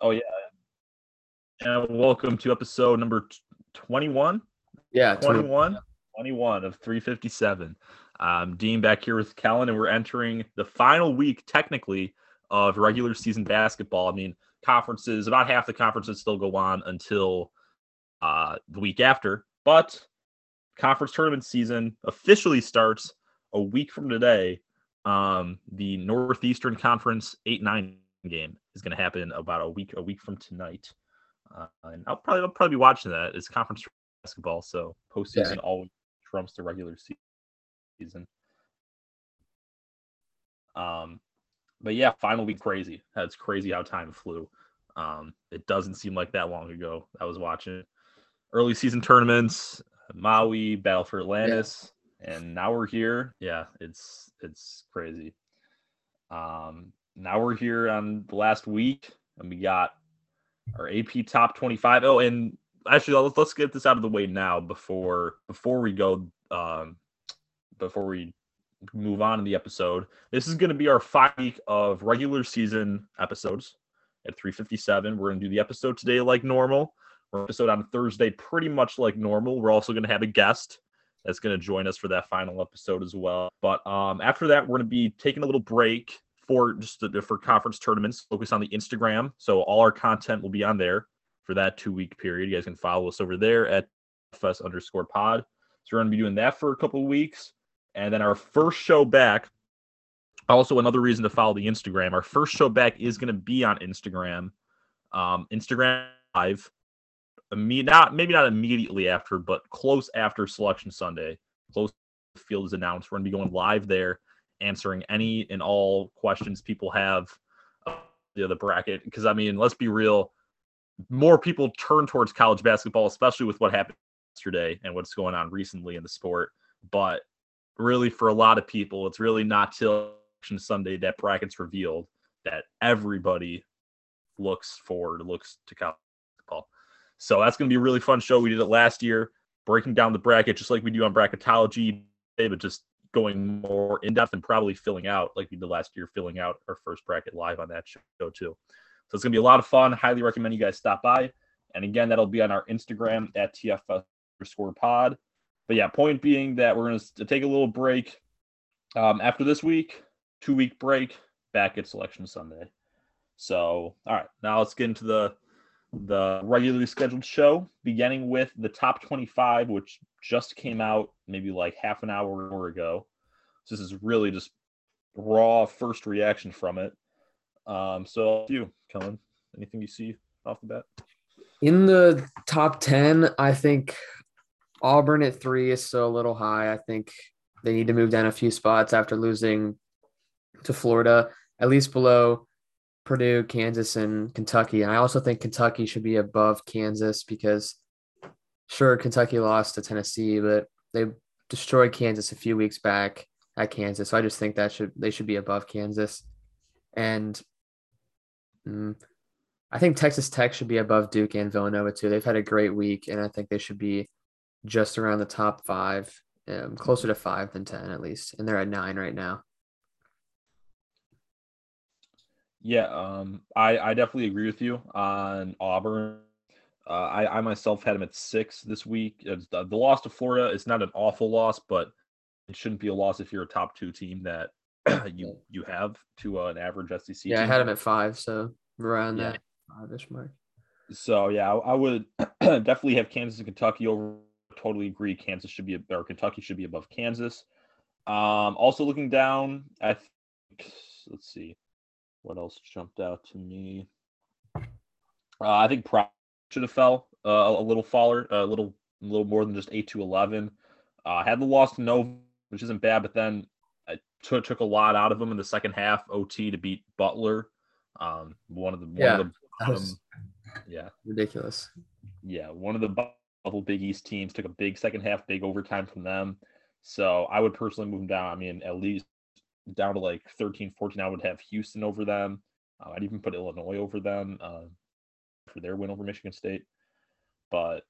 Oh yeah. And welcome to episode number 21. Yeah, 21. 21 of 357. Um, Dean back here with Kellan, and we're entering the final week, technically, of regular season basketball. I mean, conferences, about half the conferences still go on until uh, the week after, but conference tournament season officially starts a week from today. Um, the Northeastern Conference 8 9 game is going to happen about a week a week from tonight. Uh, and I'll probably I'll probably be watching that. It's conference basketball, so postseason yeah. always trumps the regular season. Um, but yeah, final week crazy. That's crazy how time flew. Um, it doesn't seem like that long ago. I was watching early season tournaments, Maui, Battle for Atlantis, yeah. and now we're here. Yeah, it's it's crazy. Um, now we're here on the last week, and we got our AP top 25. Oh, and actually, let's let's get this out of the way now before before we go um, before we move on in the episode. This is going to be our five week of regular season episodes at 357. We're going to do the episode today like normal. We're episode on Thursday pretty much like normal. We're also going to have a guest that's going to join us for that final episode as well. But um, after that, we're going to be taking a little break for just the, for conference tournaments. Focus on the Instagram, so all our content will be on there for that two week period. You guys can follow us over there at FS underscore pod. So we're going to be doing that for a couple of weeks. And then our first show back, also another reason to follow the Instagram. Our first show back is going to be on Instagram, um, Instagram Live. Imme- not maybe not immediately after, but close after Selection Sunday. Close field is announced. We're going to be going live there, answering any and all questions people have the other bracket. Because I mean, let's be real, more people turn towards college basketball, especially with what happened yesterday and what's going on recently in the sport. But really, for a lot of people, it's really not till Sunday that brackets revealed that everybody looks forward, looks to college basketball. So that's going to be a really fun show. We did it last year, breaking down the bracket just like we do on bracketology, but just going more in depth and probably filling out like we did last year, filling out our first bracket live on that show too. So it's going to be a lot of fun. Highly recommend you guys stop by. And again, that'll be on our Instagram at TFS underscore pod. But yeah, point being that we're going to take a little break um, after this week, two week break, back at Selection Sunday. So, all right, now let's get into the the regularly scheduled show, beginning with the top 25, which just came out maybe like half an hour or ago. So this is really just raw first reaction from it. Um, so you, Kellan, anything you see off the bat? In the top 10, I think Auburn at three is still a little high. I think they need to move down a few spots after losing to Florida, at least below Purdue, Kansas, and Kentucky. And I also think Kentucky should be above Kansas because, sure, Kentucky lost to Tennessee, but they destroyed Kansas a few weeks back at Kansas. So I just think that should they should be above Kansas. And mm, I think Texas Tech should be above Duke and Villanova too. They've had a great week, and I think they should be just around the top five, um, closer to five than 10 at least. And they're at nine right now. Yeah, um, I, I definitely agree with you on Auburn. Uh, I, I myself had them at six this week. The, the loss to Florida is not an awful loss, but it shouldn't be a loss if you're a top two team that you you have to uh, an average SEC. Yeah, team. I had them at five, so around yeah. that five-ish mark. So yeah, I, I would definitely have Kansas and Kentucky over totally agree. Kansas should be or Kentucky should be above Kansas. Um, also looking down, I think let's see what else jumped out to me. Uh, I think Pro should have fell uh, a little faller, a little a little more than just eight to eleven. Uh, had the loss to Nova, which isn't bad, but then I took took a lot out of them in the second half. OT to beat Butler. Um, one of the one yeah, of the yeah ridiculous. Yeah, one of the bubble Big East teams took a big second half, big overtime from them. So I would personally move them down. I mean, at least down to like 13, 14. I would have Houston over them. Uh, I'd even put Illinois over them uh, for their win over Michigan State. But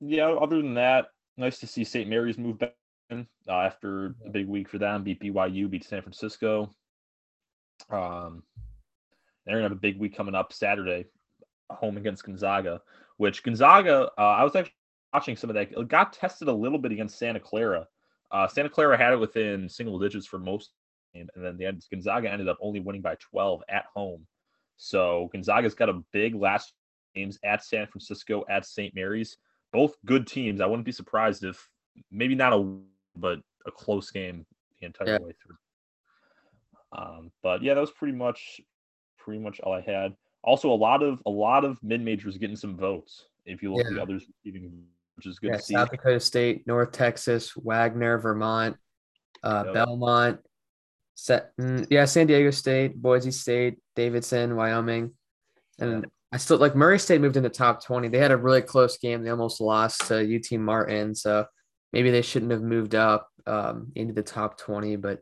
yeah, other than that, nice to see St. Mary's move back in, uh, after a big week for them. Beat BYU, beat San Francisco. Um, they're gonna have a big week coming up Saturday home against Gonzaga, which Gonzaga, uh, I was actually watching some of that. It got tested a little bit against Santa Clara. Uh, Santa Clara had it within single digits for most, and then the end, Gonzaga ended up only winning by 12 at home. So Gonzaga's got a big last games at San Francisco, at St. Mary's. Both good teams. I wouldn't be surprised if maybe not a but a close game the entire yeah. way through. Um, but yeah, that was pretty much pretty much all I had. Also, a lot of a lot of mid majors getting some votes. If you look yeah. at the others receiving, which is good yeah, to see. South Dakota State, North Texas, Wagner, Vermont, uh, yep. Belmont, Set, mm, yeah, San Diego State, Boise State, Davidson, Wyoming, and I still like Murray State moved in the top twenty. They had a really close game. They almost lost to UT Martin, so maybe they shouldn't have moved up um, into the top twenty. But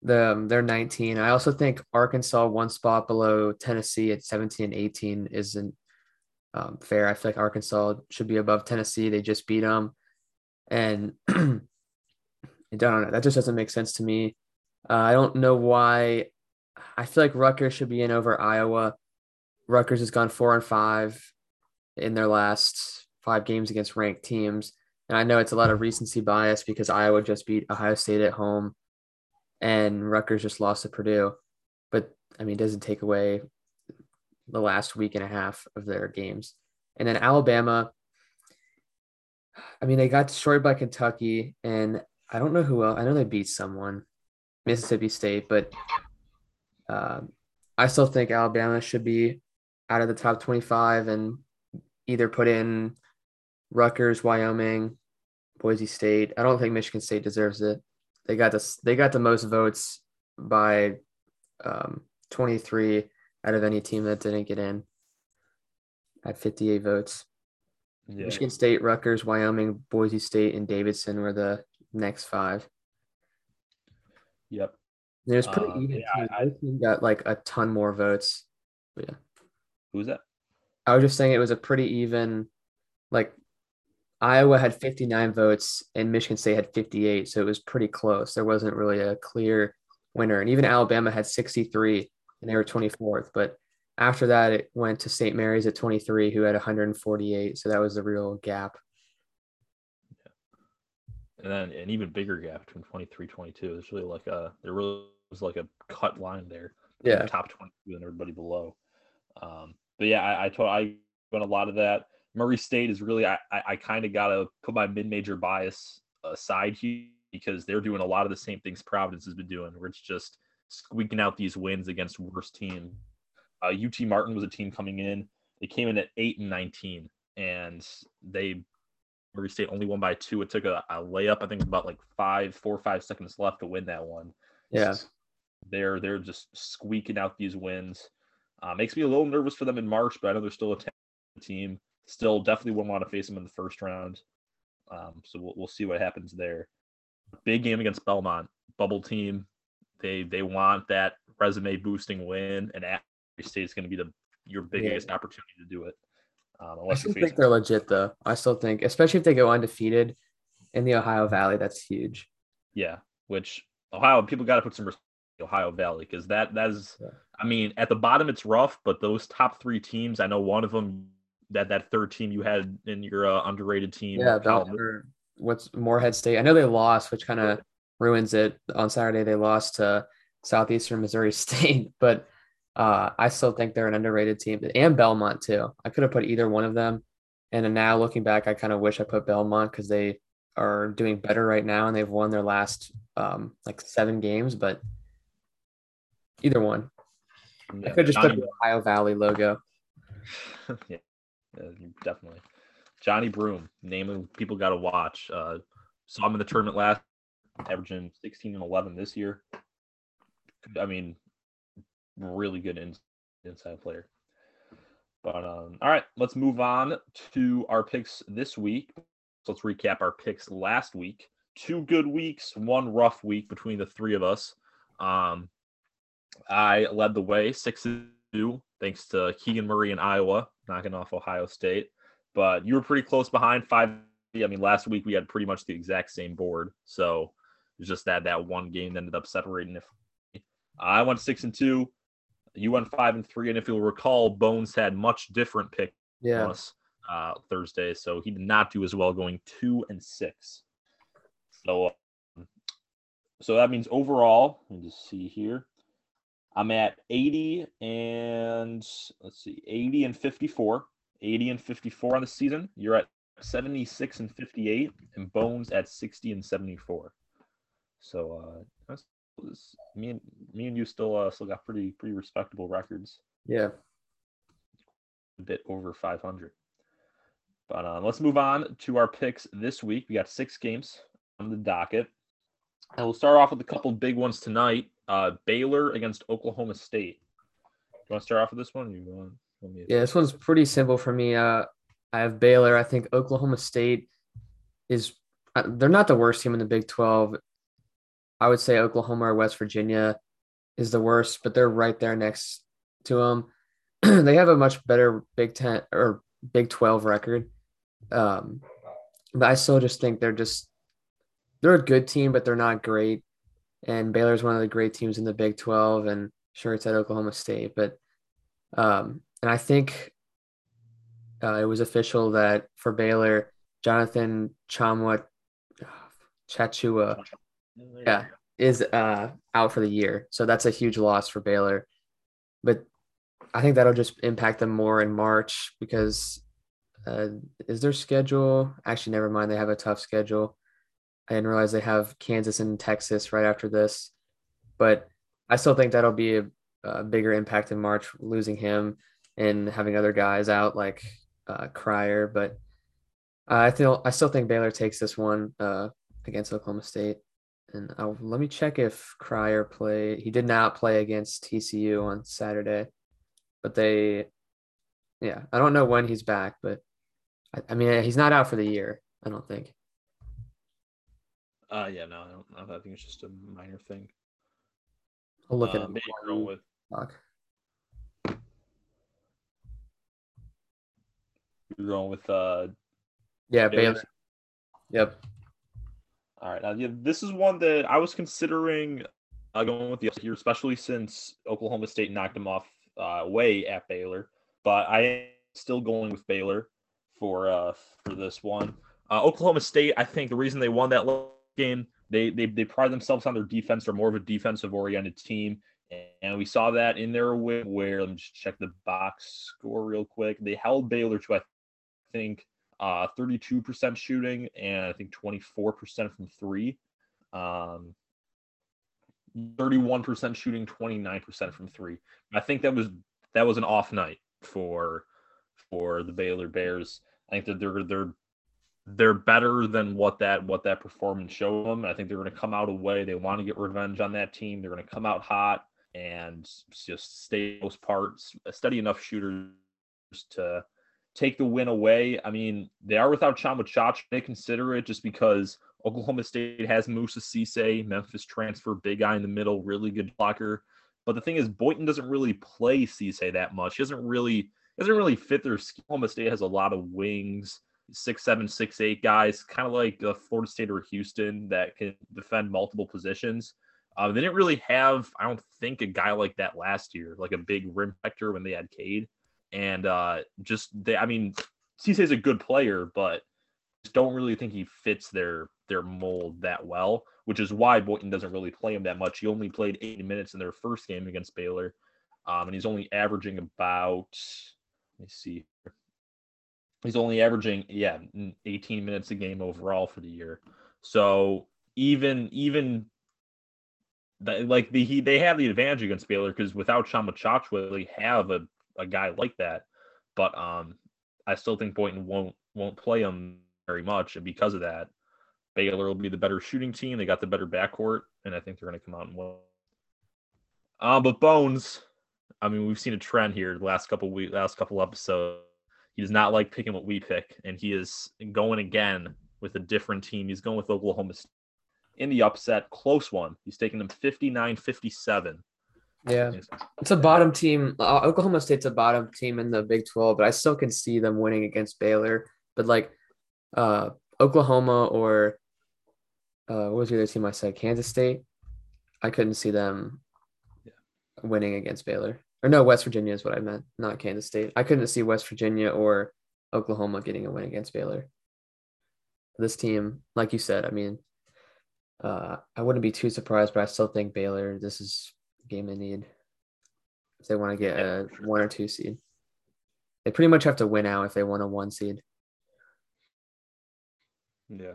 the um, they're nineteen. I also think Arkansas one spot below Tennessee at seventeen and eighteen isn't um, fair. I feel like Arkansas should be above Tennessee. They just beat them, and I don't know. That just doesn't make sense to me. Uh, I don't know why. I feel like Rutgers should be in over Iowa. Rutgers has gone four and five in their last five games against ranked teams. And I know it's a lot of recency bias because Iowa just beat Ohio State at home and Rutgers just lost to Purdue. But I mean, it doesn't take away the last week and a half of their games. And then Alabama, I mean, they got destroyed by Kentucky, and I don't know who else. I know they beat someone. Mississippi State, but uh, I still think Alabama should be out of the top 25 and either put in Rutgers, Wyoming, Boise State. I don't think Michigan State deserves it. They got this. They got the most votes by um, 23 out of any team that didn't get in. At 58 votes. Yeah. Michigan State, Rutgers, Wyoming, Boise State, and Davidson were the next five. Yep. it was pretty uh, even. Yeah, I, I got like a ton more votes. But yeah. Who's that? I was just saying it was a pretty even. Like Iowa had 59 votes and Michigan State had 58, so it was pretty close. There wasn't really a clear winner, and even Alabama had 63 and they were 24th. But after that, it went to St. Mary's at 23, who had 148. So that was the real gap and then an even bigger gap between 23 22 there's really like a there really was like a cut line there yeah. top 22 and everybody below. Um but yeah i i told i went a lot of that. Murray state is really i i, I kind of gotta put my mid-major bias aside here because they're doing a lot of the same things providence has been doing where it's just squeaking out these wins against worse teams uh, ut martin was a team coming in. They came in at 8 and 19 and they Murray State only won by two. It took a, a layup, I think about like five, four or five seconds left to win that one. Yeah. they're they're just squeaking out these wins. Uh, makes me a little nervous for them in March, but I know they're still a team. Still, definitely wouldn't want to face them in the first round. Um, so we'll, we'll see what happens there. Big game against Belmont, bubble team. They they want that resume boosting win, and Murray State is going to be the your biggest yeah. opportunity to do it. Um, I still think they're legit though. I still think, especially if they go undefeated in the Ohio Valley, that's huge. Yeah, which Ohio people got to put some respect Ohio Valley because that that is, yeah. I mean, at the bottom it's rough, but those top three teams, I know one of them that that third team you had in your uh, underrated team. Yeah, what's Morehead State? I know they lost, which kind of ruins it. On Saturday they lost to Southeastern Missouri State, but uh, I still think they're an underrated team, and Belmont too. I could have put either one of them, and now looking back, I kind of wish I put Belmont because they are doing better right now, and they've won their last um, like seven games. But either one, yeah, I could just Johnny, put the Ohio Valley logo. yeah, definitely. Johni Broome, name of people got to watch. Uh, saw him in the tournament last, averaging 16 and 11 this year. I mean, really good in, inside player. But um, all right, let's move on to our picks this week. So let's recap our picks last week. Two good weeks, one rough week between the three of us. Um, I led the way six two, thanks to Keegan Murray in Iowa, knocking off Ohio State. But you were pretty close behind five. I mean, last week we had pretty much the exact same board, so it was just that that one game ended up separating. If I went six and two, You went five and three, and if you'll recall, Bones had much different pick Yeah. us uh, Thursday, so he did not do as well, going two and six. So, um, so that means overall, let me just see here. I'm at 80 and let's see, 80 and 54, 80 and 54 on the season. You're at 76 and 58, and Bones at 60 and 74. So, uh, that's- me and me and you still uh, still got pretty pretty respectable records Yeah. a bit over 500. But uh, let's move on to our picks this week. We got six games on the docket. And we'll start off with a couple big ones tonight. Uh, Baylor against Oklahoma State. Do you want to start off with this one? You want, Yeah, this one's pretty simple for me. Uh, I have Baylor. I think Oklahoma State is uh, they're not the worst team in the Big 12. I would say Oklahoma or West Virginia is the worst, but they're right there next to them. they have a much better Big 10 or Big 12 record. Um, but I still just think they're just they're a good team, but they're not great. And Baylor's one of the great teams in the Big 12, and sure it's at Oklahoma State, but um, and I think uh, it was official that for Baylor, Jonathan Tchamwa Tchatchoua yeah. is uh, out for the year. So that's a huge loss for Baylor. But I think that'll just impact them more in March because uh, is their schedule actually never mind. They have a tough schedule. I didn't realize they have Kansas and Texas right after this, but I still think that'll be a, a bigger impact in March losing him and having other guys out like uh, Cryer. But I feel I still think Baylor takes this one uh, against Oklahoma State. And I'll, let me check if Cryer played. He did not play against TCU on Saturday, but they, yeah, I don't know when he's back, but I, I mean, he's not out for the year. I don't think. Uh, yeah, no, I don't know. I think it's just a minor thing. I'll look at Uh, it. maybe you're going with you're going with uh Yeah, Baylor. Baylor. Yep. All right. Now, yeah, this is one that I was considering uh, going with the here, especially since Oklahoma State knocked them off uh, away at Baylor. But I am still going with Baylor for uh, for this one. Uh, Oklahoma State, I think the reason they won that game, they they they pride themselves on their defense. They're more of a defensive oriented team, and we saw that in their win. Where let me just check the box score real quick. They held Baylor to I think uh, 32% shooting and I think 24% from three. Um, 31% shooting, 29% from three. I think that was that was an off night for for the Baylor Bears. I think that they're they're they're better than what that what that performance showed them. I think they're going to come out away. They want to get revenge on that team. They're going to come out hot and just stay those parts, steady enough shooters to take the win away. I mean, they are without Chama Chach. They consider it just because Oklahoma State has Moussa Cisse, Memphis transfer, big guy in the middle, really good blocker. But the thing is, Boynton doesn't really play Cisse that much. He doesn't really doesn't really fit their scheme. Oklahoma State has a lot of wings, six seven, six eight guys, kind of like uh, Florida State or Houston that can defend multiple positions. Uh, they didn't really have, I don't think, a guy like that last year, like a big rim protector when they had Cade and uh just they I mean Cisse's a good player, but don't really think he fits their their mold that well, which is why Boynton doesn't really play him that much. He only played 80 minutes in their first game against Baylor. Um, and he's only averaging about let me see. He's only averaging yeah, 18 minutes a game overall for the year. So even even like the he they have the advantage against Baylor because without Tchamwa Tchatchoua, they have a a guy like that. But um, I still think Boynton won't won't play him very much, and because of that, Baylor will be the better shooting team. They got the better backcourt, and I think they're going to come out and win. Uh, but Bones, I mean, we've seen a trend here the last couple week, last couple episodes. He does not like picking what we pick, and he is going again with a different team. He's going with Oklahoma State in the upset, close one. He's taking them 59-57. Yeah. It's a bottom team. Uh, Oklahoma State's a bottom team in the Big 12, but I still can see them winning against Baylor. But like uh, Oklahoma or uh, what was the other team I said? Kansas State. I couldn't see them Yeah. winning against Baylor. Or no, West Virginia is what I meant, not Kansas State. I couldn't see West Virginia or Oklahoma getting a win against Baylor. This team, like you said, I mean, uh, I wouldn't be too surprised, but I still think Baylor, this is game they need if they want to get a one or two seed. They pretty much have to win out if they want a one seed. Yeah,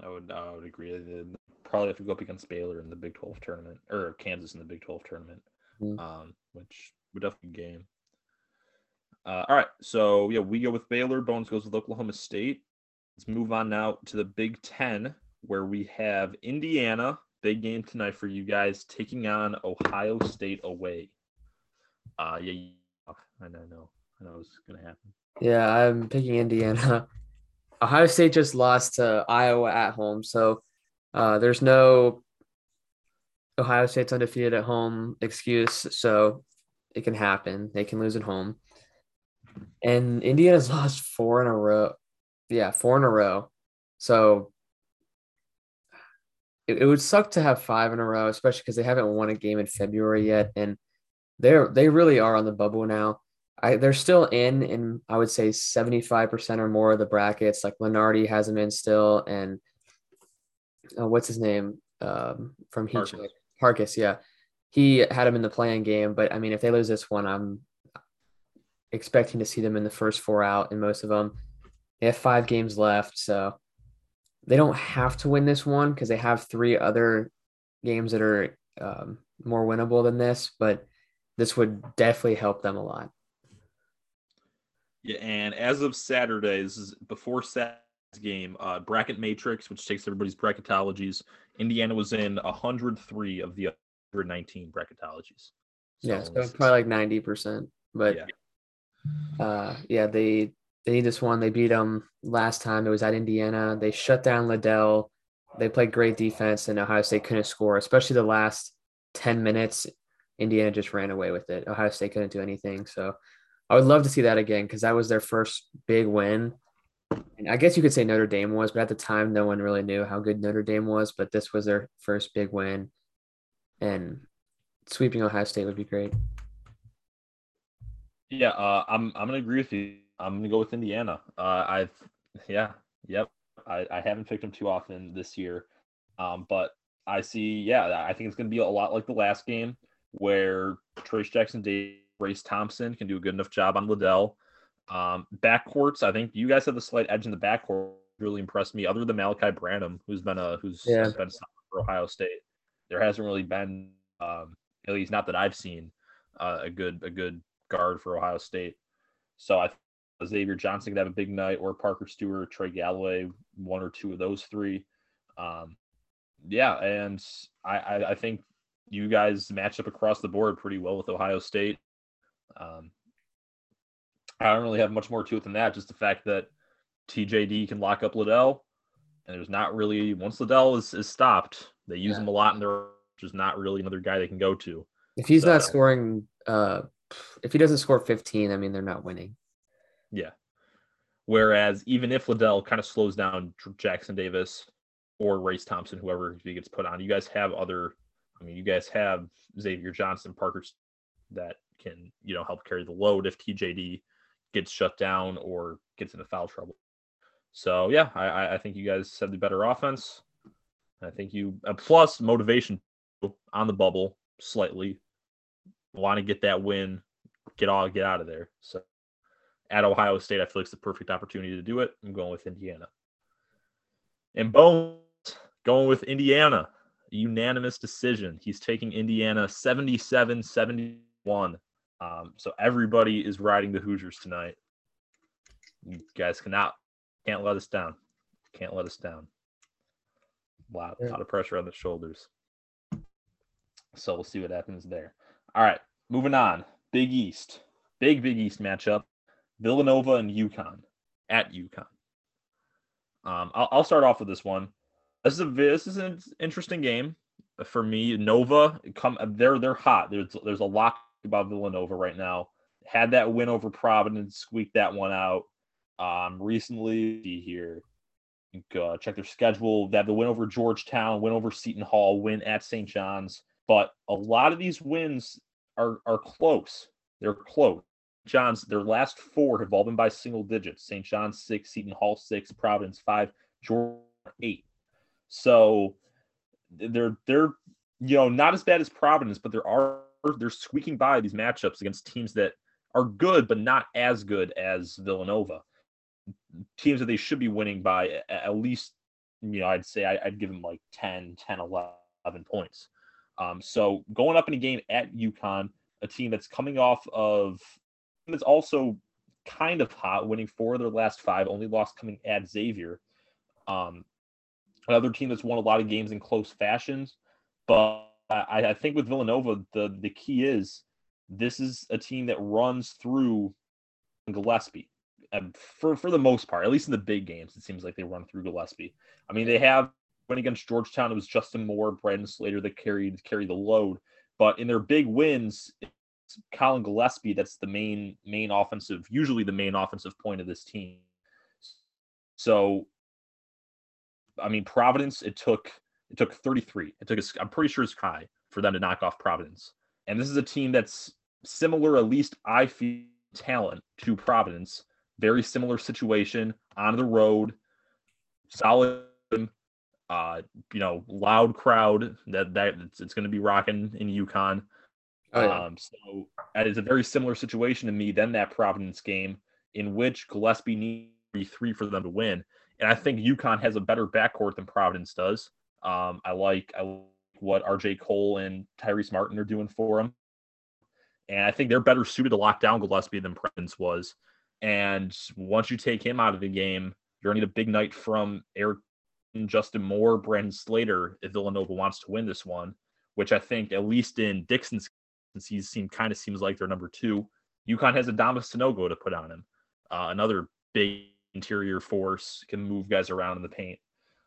I would I would agree. They'd probably have to go up against Baylor in the Big Twelve tournament or Kansas in the Big Twelve tournament, mm-hmm. um, which would definitely game. Uh, all right, so yeah, we go with Baylor. Bones goes with Oklahoma State. Let's move on now to the Big Ten, where we have Indiana. Big game tonight for you guys, taking on Ohio State away. Uh, yeah, I know, I know it's gonna happen. Yeah, I'm picking Indiana. Ohio State just lost to Iowa at home, so uh, there's no Ohio State's undefeated at home excuse. So it can happen. They can lose at home. And Indiana's lost four in a row. Yeah, four in a row. So it, it would suck to have five in a row, especially because they haven't won a game in February yet. And they're they really are on the bubble now. I they're still in in I would say 75% or more of the brackets. Like Lunardi has them in still, and uh, what's his name? Um, from Heat. Harkus, yeah. He had him in the playing game, but I mean, if they lose this one, I'm expecting to see them in the first four out in most of them. They have five games left, so they don't have to win this one because they have three other games that are um, more winnable than this, but this would definitely help them a lot. Yeah, and as of Saturday, this is before Saturday's game, uh, bracket matrix, which takes everybody's bracketologies. Indiana was in 103 of the 119 bracketologies. So yeah, so probably like 90 percent. But yeah. uh, yeah, they they need this one. They beat them last time. It was at Indiana. They shut down Liddell. They played great defense, and Ohio State couldn't score, especially the last 10 minutes. Indiana just ran away with it. Ohio State couldn't do anything. So I would love to see that again because that was their first big win. And I guess you could say Notre Dame was, but at the time, no one really knew how good Notre Dame was. But this was their first big win, and sweeping Ohio State would be great. Yeah, uh, I'm I'm gonna agree with you. I'm gonna go with Indiana. Uh, I've yeah, yep. I, I haven't picked them too often this year, um, but I see. Yeah, I think it's gonna be a lot like the last game where Trayce Jackson Davis, Race Thompson can do a good enough job on Liddell. Um, backcourts, I think you guys have the slight edge in the backcourt. Really impressed me. Other than Malachi Branham, who's been a who's yeah. been for Ohio State, there hasn't really been, um, at least not that I've seen, uh, a good a good guard for Ohio State. So I Xavier Johnson could have a big night, or Parker Stewart, Trey Galloway, one or two of those three. Um, yeah, and I, I, I think you guys match up across the board pretty well with Ohio State. Um, I don't really have much more to it than that. Just the fact that TJD can lock up Liddell, and there's not really once Liddell is, is stopped, they use yeah. him a lot, and there's just not really another guy they can go to. If he's so, not scoring, uh, if he doesn't score 15, I mean they're not winning. Yeah. Whereas even if Liddell kind of slows down Jackson Davis or Race Thompson, whoever he gets put on, you guys have other. I mean, you guys have Xavier Johnson, Parker, that can you know help carry the load if TJD gets shut down or gets into foul trouble. So yeah, I, I think you guys have the better offense. I think you uh, plus motivation on the bubble slightly. Want to get that win, get all get out of there. So at Ohio State, I feel like it's the perfect opportunity to do it. I'm going with Indiana. And Bones going with Indiana. Unanimous decision. He's taking Indiana 77 71. Um, so everybody is riding the Hoosiers tonight. You guys cannot can't let us down. Can't let us down. Wow, a lot of pressure on the shoulders. So we'll see what happens there. All right, moving on. Big East. Big Big East matchup. Villanova and UConn at UConn. Um, I'll, I'll start off with this one. This is a this is an interesting game for me. Nova come they're they're hot. There's there's a lot about Villanova right now. Had that win over Providence, squeaked that one out. Um, recently here, uh, check their schedule. They have the win over Georgetown, win over Seton Hall, win at St. John's. But a lot of these wins are are close. They're close. John's their last four have all been by single digits. St. John's six, Seton Hall six, Providence five, Georgia eight. So they're they're you know not as bad as Providence, but there are they're squeaking by these matchups against teams that are good but not as good as Villanova. Teams that they should be winning by at least you know I'd say I'd give them like 10, 10, 11 points. Um, so going up in a game at UConn, a team that's coming off of that's also kind of hot, winning four of their last five, only lost coming at Xavier. Um, another team that's won a lot of games in close fashions, but I, I think with Villanova, the the key is this is a team that runs through Gillespie. And for for the most part, at least in the big games, it seems like they run through Gillespie. I mean, they have when against Georgetown, it was Justin Moore, Brandon Slater that carried carried the load. But in their big wins, it's Collin Gillespie that's the main main offensive, usually the main offensive point of this team. So, I mean, Providence, it took it took 33. It took a, I'm pretty sure it's high for them to knock off Providence. And this is a team that's similar, at least I feel, talent to Providence. Very similar situation on the road, solid uh, you know, loud crowd that that it's, it's going to be rocking in UConn. Oh, yeah. Um, so that is a very similar situation to me than that Providence game, in which Gillespie needs three for them to win. And I think UConn has a better backcourt than Providence does. Um, I like I like what RJ Cole and Tyrese Martin are doing for them. and I think they're better suited to lock down Gillespie than Providence was. And once you take him out of the game, you're going to need a big night from Eric Justin Moore, Brandon Slater, if Villanova wants to win this one, which I think at least in Dixon's since he's seen kind of seems like they're number two. UConn has Adama Sanogo to put on him. Uh, another big interior force can move guys around in the paint.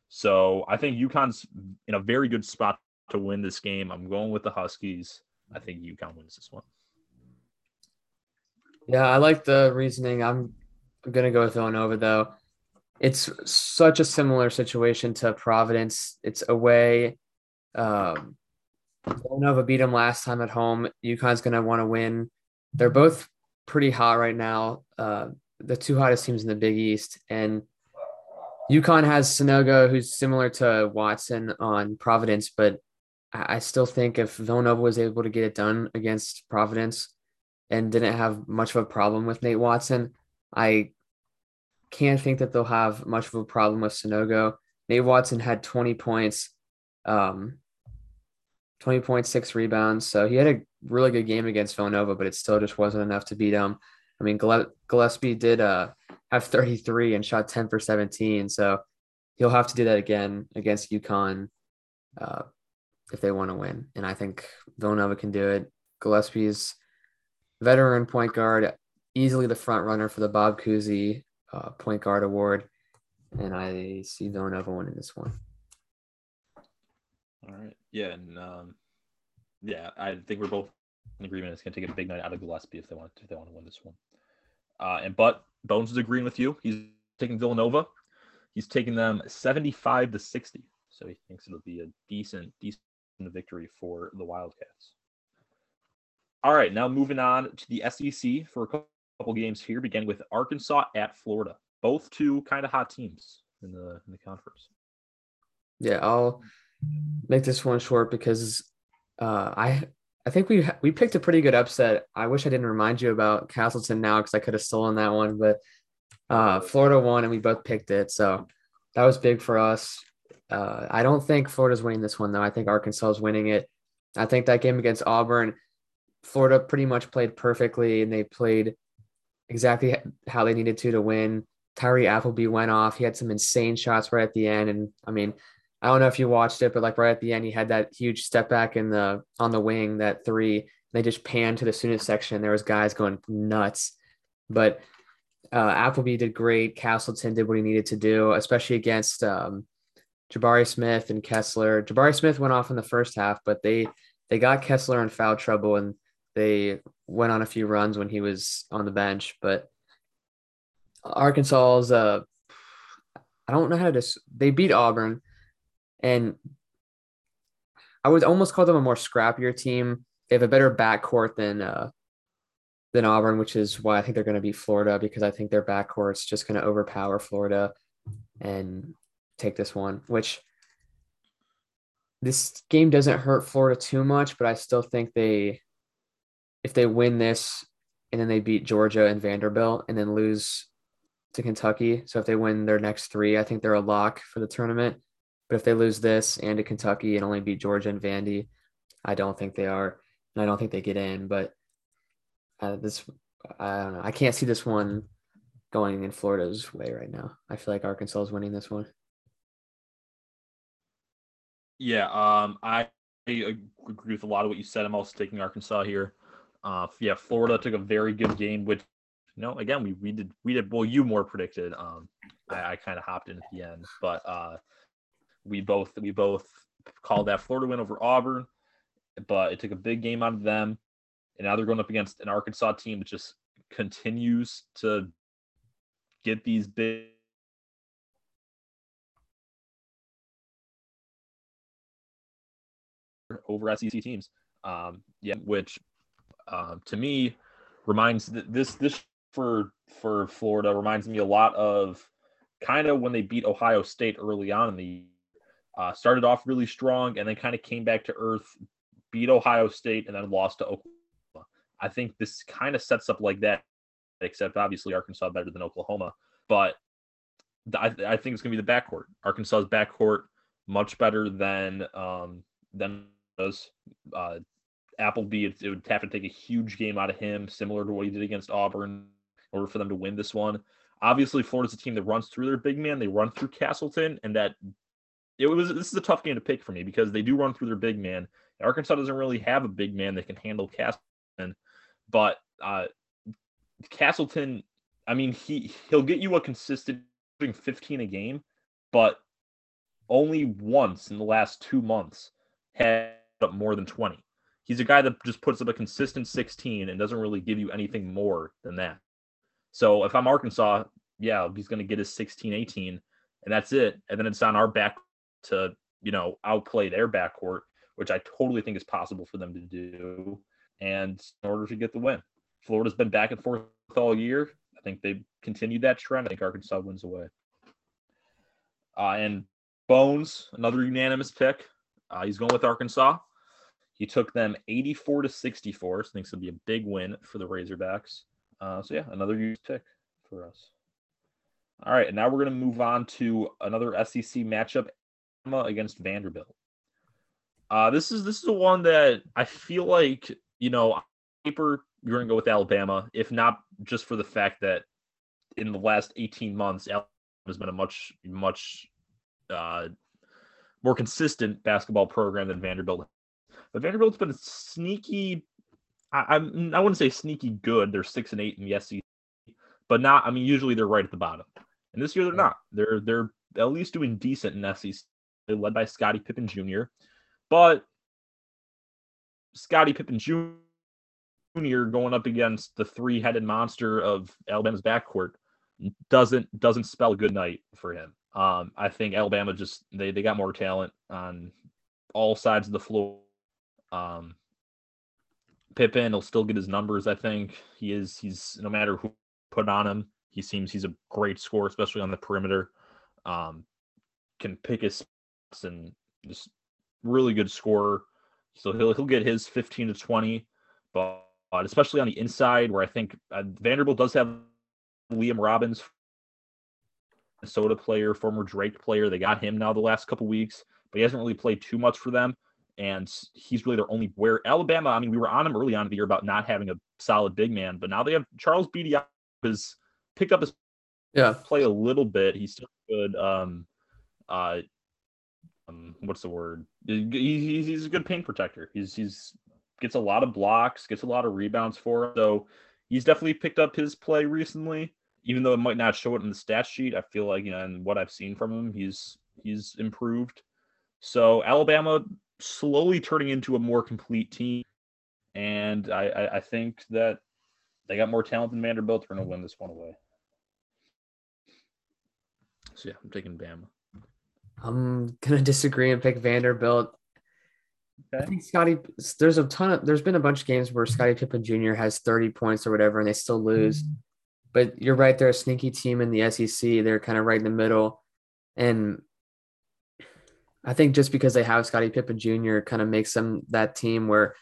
So I think UConn's in a very good spot to win this game. I'm going with the Huskies. I think UConn wins this one. Yeah, I like the reasoning. I'm gonna go with Villanova though. It's such a similar situation to Providence. It's away. Um, Villanova beat them last time at home. UConn's going to want to win. They're both pretty hot right now. Uh, the two hottest teams in the Big East. And UConn has Sanogo, who's similar to Watson on Providence, but I still think if Villanova was able to get it done against Providence and didn't have much of a problem with Nate Watson, I can't think that they'll have much of a problem with Sanogo. Nate Watson had 20 points, um, 20.6 rebounds. So he had a really good game against Villanova, but it still just wasn't enough to beat them. I mean, Gillespie did uh, have 33 and shot 10 for 17. So he'll have to do that again against UConn uh, if they want to win. And I think Villanova can do it. Gillespie's veteran point guard, easily the front runner for the Bob Cousy uh, point guard award, and I see Villanova winning this one. All right. Yeah, and um, yeah, I think we're both in agreement. It's going to take a big night out of Gillespie if they want to, if they want to win this one. Uh, and but Bones is agreeing with you. He's taking Villanova. He's taking them seventy-five to sixty. So he thinks it'll be a decent, decent victory for the Wildcats. All right, now moving on to the SEC for a couple games here, beginning with Arkansas at Florida. Both two kind of hot teams in the in the conference. Yeah, I'll make this one short because uh, I I think we we picked a pretty good upset. I wish I didn't remind you about Castleton now because I could have stolen that one, but uh, Florida won and we both picked it, so that was big for us. Uh, I don't think Florida's winning this one though. I think Arkansas is winning it. I think that game against Auburn, Florida pretty much played perfectly and they played exactly how they needed to to win. Tyree Appleby went off. He had some insane shots right at the end, and I mean, I don't know if you watched it, but like right at the end, he had that huge step back in the on the wing, that three. They just panned to the student section. There was guys going nuts, but uh, Appleby did great. Castleton did what he needed to do, especially against um, Jabari Smith and Kessler. Jabari Smith went off in the first half, but they they got Kessler in foul trouble, and they went on a few runs when he was on the bench, but Arkansas's uh I don't know how to they beat Auburn and I would almost call them a more scrappier team. they have a better backcourt than uh, than Auburn, which is why I think they're going to beat Florida because I think their backcourt's just going to overpower Florida and take this one. Which this game doesn't hurt Florida too much, but I still think they, if they win this and then they beat Georgia and Vanderbilt and then lose to Kentucky, so if they win their next three, I think they're a lock for the tournament. But if they lose this and to Kentucky and only beat Georgia and Vandy, I don't think they are, and I don't think they get in. But uh, this, I don't know. I can't see this one going in Florida's way right now. I feel like Arkansas is winning this one. Yeah, um, I agree with a lot of what you said. I'm also taking Arkansas here. Uh, yeah, Florida took a very good game. which you know, again, we we did we did well. You more predicted. Um, I, I kind of hopped in at the end, but uh, we both we both called that Florida win over Auburn, but it took a big game out of them, and now they're going up against an Arkansas team that just continues to get these big over SEC teams. Um, yeah, which uh, to me reminds this this for for Florida reminds me a lot of kind of when they beat Ohio State early on in the uh, started off really strong and then kind of came back to earth, beat Ohio State and then lost to Oklahoma. I think this kind of sets up like that, except obviously Arkansas better than Oklahoma. But I, I think it's going to be the backcourt. Arkansas's backcourt much better than um, than does. Uh, Appleby, it, it, would have to take a huge game out of him, similar to what he did against Auburn, in order for them to win this one. Obviously, Florida's a team that runs through their big man. They run through Castleton, and that it was this is a tough game to pick for me because they do run through their big man. Arkansas doesn't really have a big man that can handle Castleton, but uh, Castleton, I mean, he he'll get you a consistent 15 a game, but only once in the last two months had up more than 20. He's a guy that just puts up a consistent 16 and doesn't really give you anything more than that. So if I'm Arkansas, yeah, he's going to get his 16, 18, and that's it. And then it's on our back to, you know, outplay their backcourt, which I totally think is possible for them to do. And in order to get the win, Florida's been back and forth all year. I think they continued that trend. I think Arkansas wins away. Uh, and Bones, another unanimous pick. Uh, he's going with Arkansas. He took them 84 to 64. So I think it'll be a big win for the Razorbacks. Uh, so yeah, another huge pick for us. All right, and now we're going to move on to another SEC matchup against Vanderbilt. Uh, this is this is the one that I feel like you know paper you're going to go with Alabama, if not just for the fact that in the last 18 months Alabama has been a much much uh, more consistent basketball program than Vanderbilt. But Vanderbilt's been a sneaky. I, I'm I wouldn't say sneaky good. They're six and eight in the SEC, but not. I mean, usually they're right at the bottom, and this year they're not. They're they're at least doing decent in SEC. Led by Scotty Pippen Jr., but Scotty Pippen Jr. going up against the three-headed monster of Alabama's backcourt doesn't doesn't spell good night for him. Um, I think Alabama just they they got more talent on all sides of the floor. Um, Pippen will still get his numbers. I think he is. He's no matter who put on him, he seems he's a great scorer, especially on the perimeter. Um, can pick his and just really good scorer. So he'll he'll get his 15 to 20, but especially on the inside where I think uh, Vanderbilt does have Liam Robbins Minnesota player, former Drake player. They got him now the last couple weeks, but he hasn't really played too much for them. And he's really their only where Alabama. I mean, we were on him early on in the year about not having a solid big man, but now they have Charles Beatty has picked up his yeah play a little bit. He's still good. Um, uh, um, what's the word? He, he's a good paint protector. He's he's gets a lot of blocks, gets a lot of rebounds for him. So he's definitely picked up his play recently even though it might not show it in the stat sheet, I feel like you know, and what I've seen from him, he's he's improved. So Alabama slowly turning into a more complete team, and I, I, I think that they got more talent than Vanderbilt. They're going to win this one away. So yeah, I'm taking Bama. I'm gonna disagree and pick Vanderbilt. Okay. I think Scotty. There's a ton of. There's been a bunch of games where Scotty Pippen Jr. has 30 points or whatever, and they still lose. Mm-hmm. But you're right. They're a sneaky team in the SEC. They're kind of right in the middle, and I think just because they have Scotty Pippen Jr. kind of makes them that team where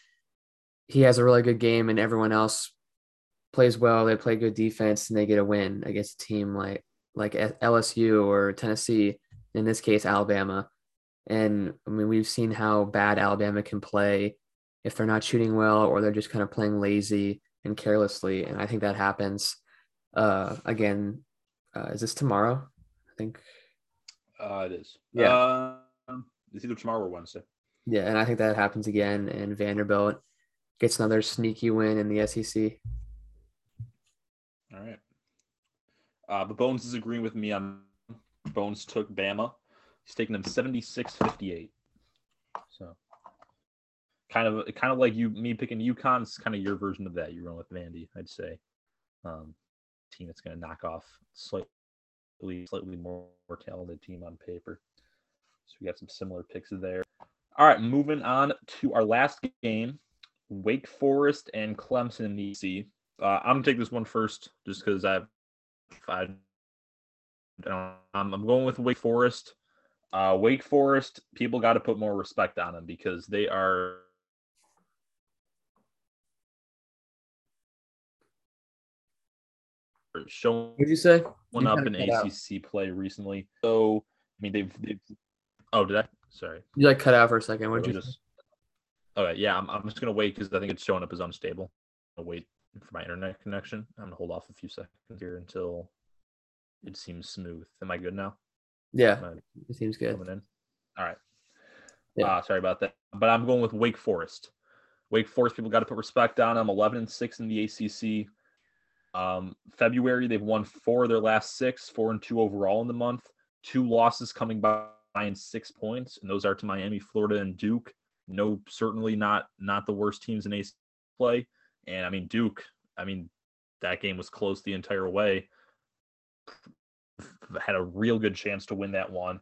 he has a really good game and everyone else plays well. They play good defense and they get a win against a team like like LSU or Tennessee. In this case, Alabama. And I mean, we've seen how bad Alabama can play if they're not shooting well or they're just kind of playing lazy and carelessly. And I think that happens uh, again. Uh, is this tomorrow? I think. Uh, it is. Yeah. Uh, it's either tomorrow or Wednesday. Yeah, and I think that happens again. And Vanderbilt gets another sneaky win in the SEC. All right. Uh, but Bones is agreeing with me on Bones took Bama. He's taking them 76-58. So kind of kind of like you me picking UConn. It's kind of your version of that. You're going with Vandy, I'd say. Um, team that's going to knock off slightly slightly more, more talented team on paper. So we got some similar picks there. All right, moving on to our last game, Wake Forest and Clemson in. Uh, I'm gonna take this one first, just because I've I, um, I'm going with Wake Forest. Uh, Wake Forest, people got to put more respect on them because they are. Showing what did you say? One up in ACC out. play recently. So I mean they've, they've Oh, did I? Sorry. You like cut out for a second. What did you just? Okay, yeah, I'm, I'm just gonna wait because I think it's showing up as unstable. I'll wait for my internet connection. I'm gonna hold off a few seconds here until it seems smooth. Am I good now? Yeah, it seems good. In? All right. Yeah. Uh, sorry about that, but I'm going with Wake Forest. Wake Forest people got to put respect on them. 11 and six in the ACC. Um, February they've won four of their last six, four and two overall in the month. Two losses coming by in six points, and those are to Miami, Florida, and Duke. No, certainly not not the worst teams in ACC play. And I mean Duke. I mean that game was close the entire way had a real good chance to win that one.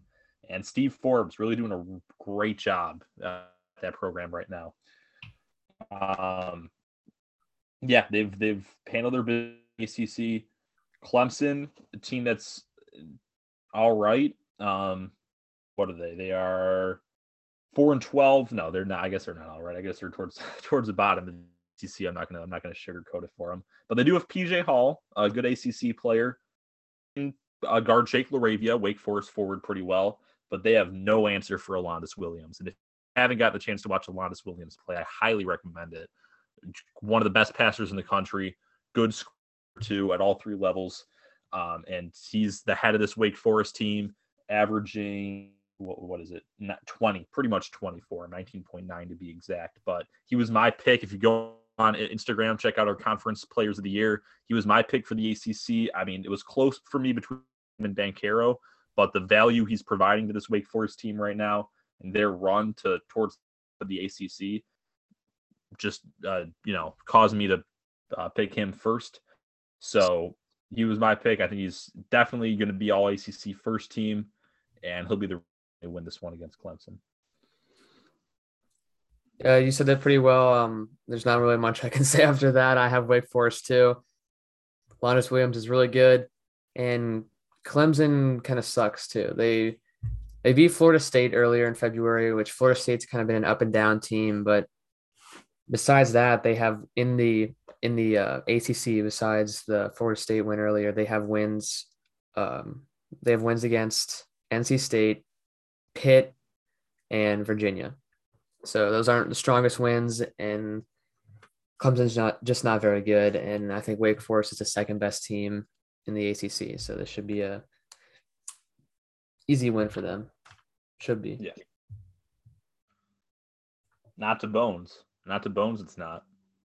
And Steve Forbes really doing a great job uh, that program right now. Um, yeah, they've they've handled their business. ACC, Clemson, a team that's all right. Um, what are they? They are four and twelve. No, they're not. I guess they're not all right. I guess they're towards towards the bottom of the ACC. I'm not gonna I'm not gonna sugarcoat it for them. But they do have PJ Hall, a good ACC player uh, guard Jake LaRavia, Wake Forest forward pretty well, but they have no answer for Alondes Williams. And if you haven't got the chance to watch Alondes Williams play, I highly recommend it. One of the best passers in the country, good score too at all three levels. Um, and he's the head of this Wake Forest team, averaging what, what is it? Not 20, pretty much 24, 19.9 to be exact. But he was my pick. If you go on Instagram, check out our conference players of the year. He was my pick for the ACC. I mean, it was close for me between him and Banchero, but the value he's providing to this Wake Forest team right now and their run to towards the ACC just uh, you know caused me to uh, pick him first. So he was my pick. I think he's definitely going to be all ACC first team, and he'll be the win this one against Clemson. Yeah, you said that pretty well. Um, there's not really much I can say after that. I have Wake Forest too. Alondes Williams is really good, and Clemson kind of sucks too. They they beat Florida State earlier in February, which Florida State's kind of been an up and down team. But besides that, they have in the in the uh, ACC. Besides the Florida State win earlier, they have wins. Um, they have wins against NC State, Pitt, and Virginia. So those aren't the strongest wins, and Clemson's not just not very good. And I think Wake Forest is the second best team in the ACC. So this should be a easy win for them. Should be. Yeah. Not to Bones. Not to Bones. It's not.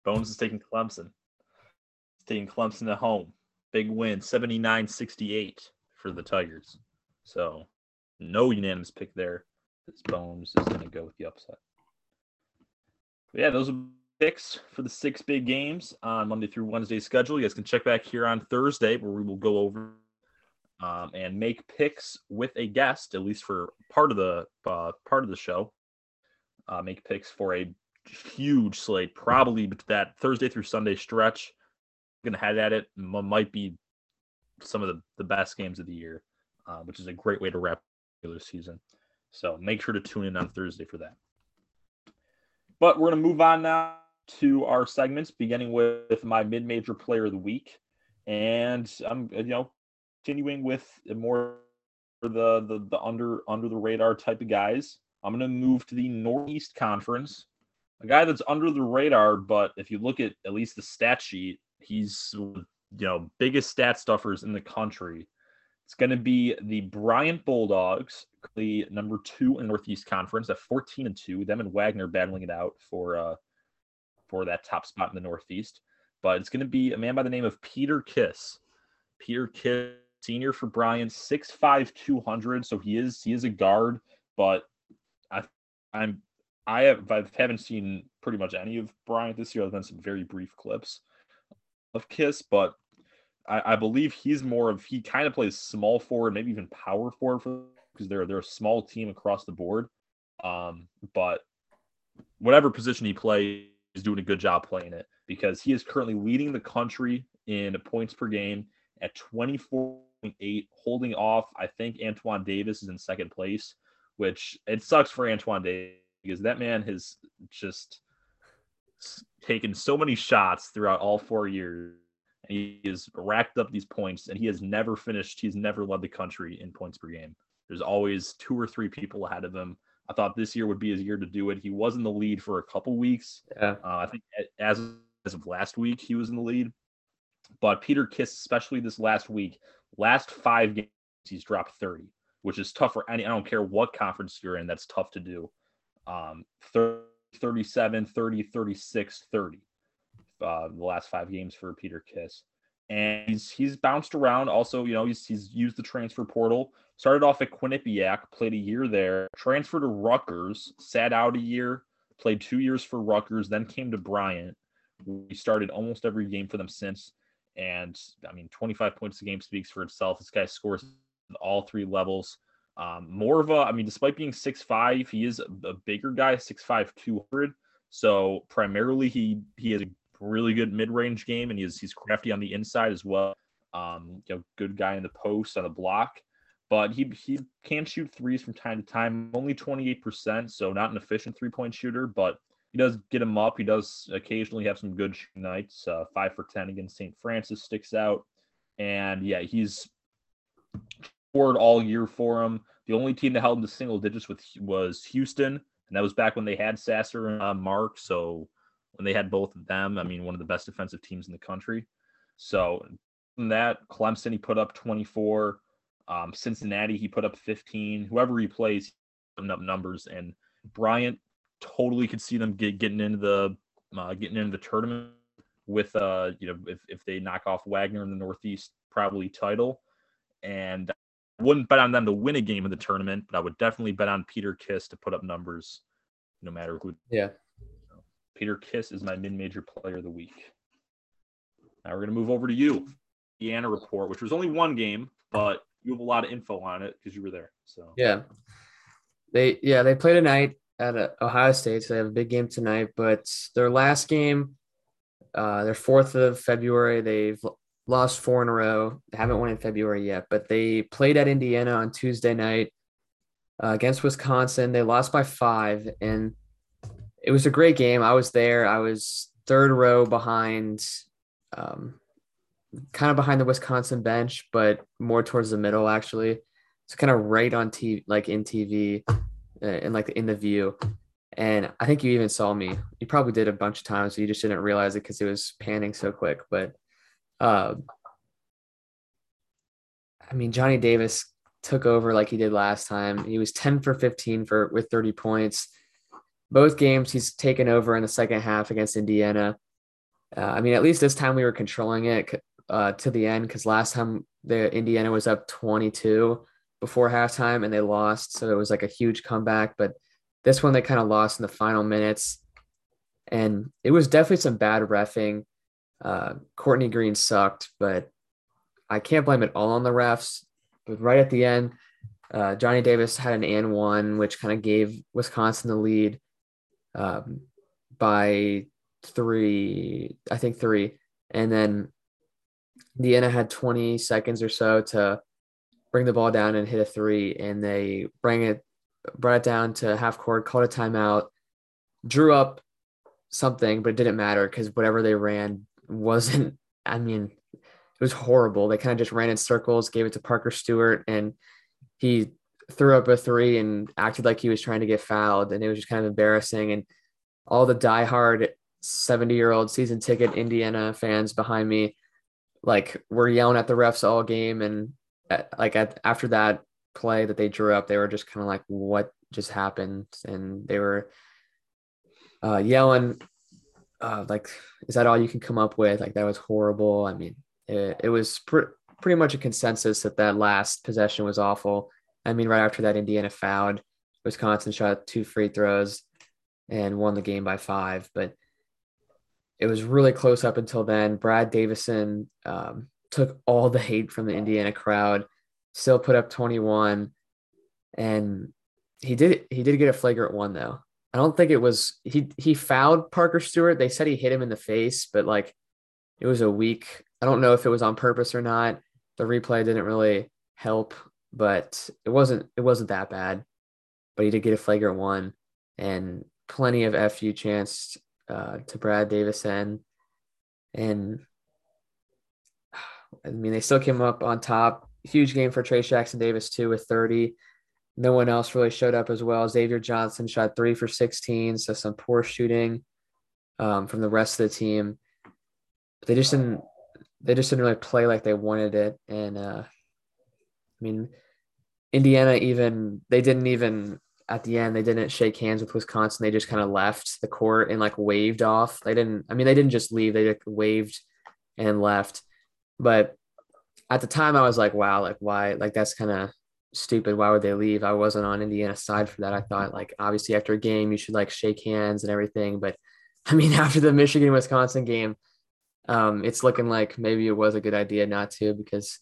Bones is taking Clemson. It's taking Clemson at home. Big win, 79-68 for the Tigers. So no unanimous pick there. This Bones is going to go with the upset. Yeah, those are picks for the six big games on Monday through Wednesday schedule. You guys can check back here on Thursday where we will go over um, and make picks with a guest, at least for part of the uh, part of the show. uh, make picks for a huge slate, probably that Thursday through Sunday stretch. Going to head at it. Might be some of the, the best games of the year, uh, which is a great way to wrap the regular season. So make sure to tune in on Thursday for that. But we're going to move on now to our segments, beginning with my mid-major player of the week, and I'm you know continuing with more the the the under under the radar type of guys. I'm going to move to the Northeast Conference, a guy that's under the radar, but if you look at at least the stat sheet, he's you know biggest stat stuffers in the country. It's going to be the Bryant Bulldogs, the number two in Northeast Conference at 14 and two. Them and Wagner battling it out for uh for that top spot in the Northeast. But it's going to be a man by the name of Peter Kiss. Peter Kiss, senior for Bryant, 6'5", 200. So he is he is a guard, but I I'm I have I haven't seen pretty much any of Bryant this year other than some very brief clips of Kiss, but I, I believe he's more of he kind of plays small forward, maybe even power forward for because they're they're a small team across the board. Um, but whatever position he plays, he's doing a good job playing it because he is currently leading the country in points per game at 24.8, holding off. I think Antoine Davis is in second place, which it sucks for Antoine Davis because that man has just taken so many shots throughout all four years. And he has racked up these points, and he has never finished. He's never led the country in points per game. There's always two or three people ahead of him. I thought this year would be his year to do it. He was in the lead for a couple weeks. Yeah. Uh, I think as as of last week, he was in the lead. But Peter Kiss, especially this last week, last five games, he's dropped 30, which is tough for any. I don't care what conference you're in, that's tough to do. Um, 30, 37, 30, 36, 30. Uh, the last five games for Peter Kiss. And he's he's bounced around. Also, you know, he's he's used the transfer portal. Started off at Quinnipiac, played a year there, transferred to Rutgers, sat out a year, played two years for Rutgers, then came to Bryant. We started almost every game for them since. And I mean, 25 points a game speaks for itself. This guy scores all three levels. Um, more of a, I mean, despite being six five, he is a, bigger guy, 6'5, 200. So primarily, he he has a really good mid range game, and he's he's crafty on the inside as well. Um, you know, good guy in the post on the block, but he he can shoot threes from time to time. Only 28%, so not an efficient three point shooter, but he does get him up. He does occasionally have some good nights. Uh, five for 10 against St. Francis sticks out. And yeah, he's scored all year for him. The only team that held him to single digits with was Houston, and that was back when they had Sasser and uh, Mark. So when they had both of them, I mean, one of the best defensive teams in the country. So that, Clemson he put up 24. Um, Cincinnati he put up 15. Whoever he plays, putting up numbers. And Bryant totally could see them get, getting into the uh, getting into the tournament with uh you know if, if they knock off Wagner in the Northeast probably title and I wouldn't bet on them to win a game in the tournament but I would definitely bet on Peter Kiss to put up numbers no matter who yeah Peter Kiss is my mid-major player of the week now we're going to move over to you Indiana report which was only one game but you have a lot of info on it because you were there so yeah they yeah they played tonight at uh, Ohio State, so they have a big game tonight. But their last game, uh, their fourth of February, they've lost four in a row. They haven't won in February yet, but they played at Indiana on Tuesday night uh, against Wisconsin. They lost by five, and it was a great game. I was there. I was third row behind, um, kind of behind the Wisconsin bench, but more towards the middle actually. It's kind of right on TV, like in TV and like in the view. And I think you even saw me. You probably did a bunch of times, so you just didn't realize it because it was panning so quick. But uh, I mean, Johnny Davis took over like he did last time. He was 10 for 15 for with 30 points. Both games he's taken over in the second half against Indiana. Uh, I mean, at least this time we were controlling it uh, to the end because last time the Indiana was up 22 before halftime and they lost. So it was like a huge comeback. But this one they kind of lost in the final minutes. And it was definitely some bad refing. Uh, Courtney Green sucked, but I can't blame it all on the refs. But right at the end, uh, Johnny Davis had an and one, which kind of gave Wisconsin the lead. Um, by three, I think three, and then Indiana had 20 seconds or so to bring the ball down and hit a three, and they bring it brought it down to half court, called a timeout, drew up something, but it didn't matter because whatever they ran wasn't. I mean, it was horrible. They kind of just ran in circles, gave it to Parker Stewart, and he threw up a three and acted like he was trying to get fouled, and it was just kind of embarrassing. And all the diehard 70 year old season ticket Indiana fans behind me, like, were yelling at the refs all game. And at, like at, after that play that they drew up, they were just kind of like, what just happened? And they were uh, yelling, uh, like, is that all you can come up with? Like, that was horrible. I mean, it, it was pr- pretty much a consensus that that last possession was awful. I mean, right after that, Indiana fouled. Wisconsin shot two free throws and won the game by five. But it was really close up until then. Brad Davison um, took all the hate from the Indiana crowd, still put up 21, and he did he did get a flagrant one though. I don't think it was he he fouled Parker Stewart. They said he hit him in the face, but like it was a weak. I don't know if it was on purpose or not. The replay didn't really help, but it wasn't it wasn't that bad. But he did get a flagrant one and plenty of fu chance uh, to Brad Davison, and and I mean they still came up on top. Huge game for Trayce Jackson Davis too with 30. No one else really showed up as well. Xavier Johnson shot three for 16, so some poor shooting um, from the rest of the team. But they just didn't they just didn't really play like they wanted it. And uh, I mean, Indiana even they didn't even at the end they didn't shake hands with Wisconsin. They just kind of left the court and like waved off. They didn't. I mean, they didn't just leave. They just waved and left. But at the time, I was like, wow, like why? Like that's kind of stupid. Why would they leave? I wasn't on Indiana's side for that. I thought like obviously after a game you should like shake hands and everything. But I mean, after the Michigan Wisconsin game, um, it's looking like maybe it was a good idea not to because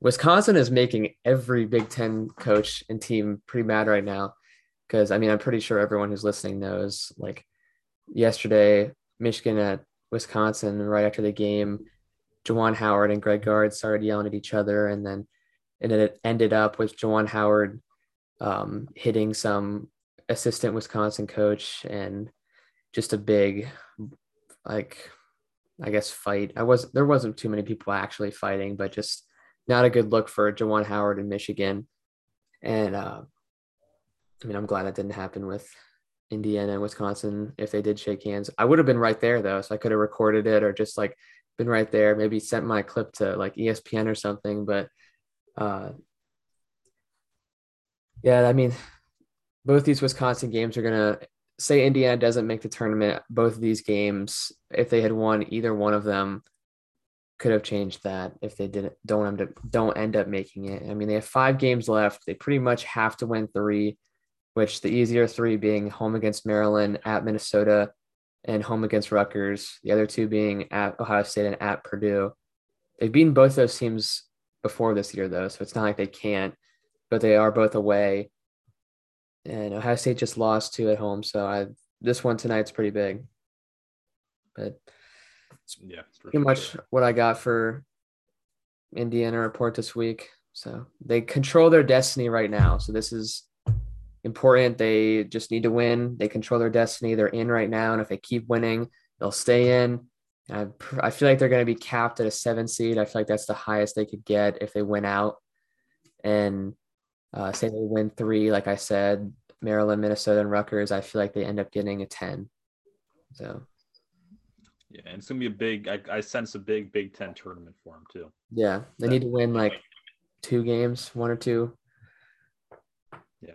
Wisconsin is making every Big Ten coach and team pretty mad right now. Because I mean, I'm pretty sure everyone who's listening knows. Like yesterday, Michigan at Wisconsin, right after the game, Juwan Howard and Greg Gard started yelling at each other, and then and it ended up with Juwan Howard um, hitting some assistant Wisconsin coach and just a big like I guess fight. I was there wasn't too many people actually fighting, but just not a good look for Juwan Howard in Michigan. And uh, I mean, I'm glad that didn't happen with Indiana and Wisconsin. If they did shake hands, I would have been right there though, so I could have recorded it or just like been right there. Maybe sent my clip to like ESPN or something. But uh, yeah, I mean, both these Wisconsin games are gonna say Indiana doesn't make the tournament. Both of these games, if they had won either one of them, could have changed that if they didn't don't end up don't end up making it. I mean, they have five games left. They pretty much have to win three, which the easier three being home against Maryland, at Minnesota, and home against Rutgers. The other two being at Ohio State and at Purdue. They've beaten both those teams before this year, though, so it's not like they can't. But they are both away, and Ohio State just lost two at home. So I this one tonight's pretty big. But yeah, pretty much what I got for Indiana report this week. So they control their destiny right now. So this is important. They just need to win. They control their destiny. They're in right now, and if they keep winning, they'll stay in. I, I feel like they're going to be capped at a seven seed. I feel like that's the highest they could get if they win out. And uh, say they win three, like I said, Maryland, Minnesota, and Rutgers. I feel like they end up getting a ten. So yeah, and it's gonna be a big. I, I sense a big Big Ten tournament for them too. Yeah, they need to win like two games, one or two. Yeah.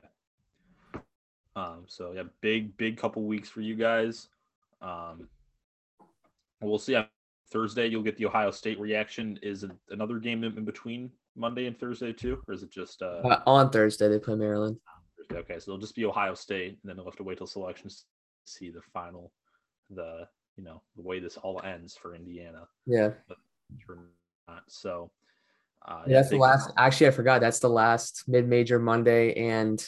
Um. So yeah, big big couple weeks for you guys. Um. We'll see. On Thursday, you'll get the Ohio State reaction. Is it another game in, in between Monday and Thursday too, or is it just uh... Uh, on Thursday they play Maryland? Okay, so it'll just be Ohio State, and then they'll have to wait till selections to see the final, the you know the way this all ends for Indiana. Yeah. So. Uh, yeah, that's the last. Actually, I forgot. That's the last mid-major Monday, and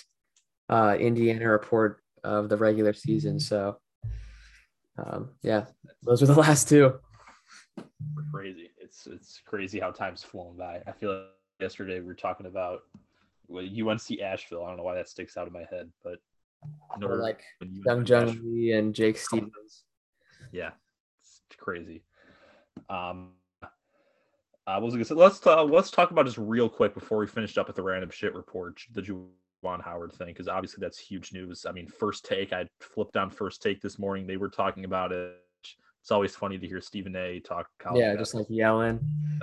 uh, Indiana report of the regular season. So, um, yeah, those are the last two. Crazy. It's it's crazy how time's flown by. I feel like yesterday we were talking about well, UNC Asheville. I don't know why that sticks out of my head, but or like Young Jung Lee and Jake Stevens. Yeah, it's crazy. Um, uh, was I gonna say? Let's uh, let's talk about just real quick before we finished up with the random shit report. The Juwan Howard thing, because obviously that's huge news. I mean, first take. I flipped on first take this morning. They were talking about it. It's always funny to hear Stephen A. talk. yeah, just like yelling.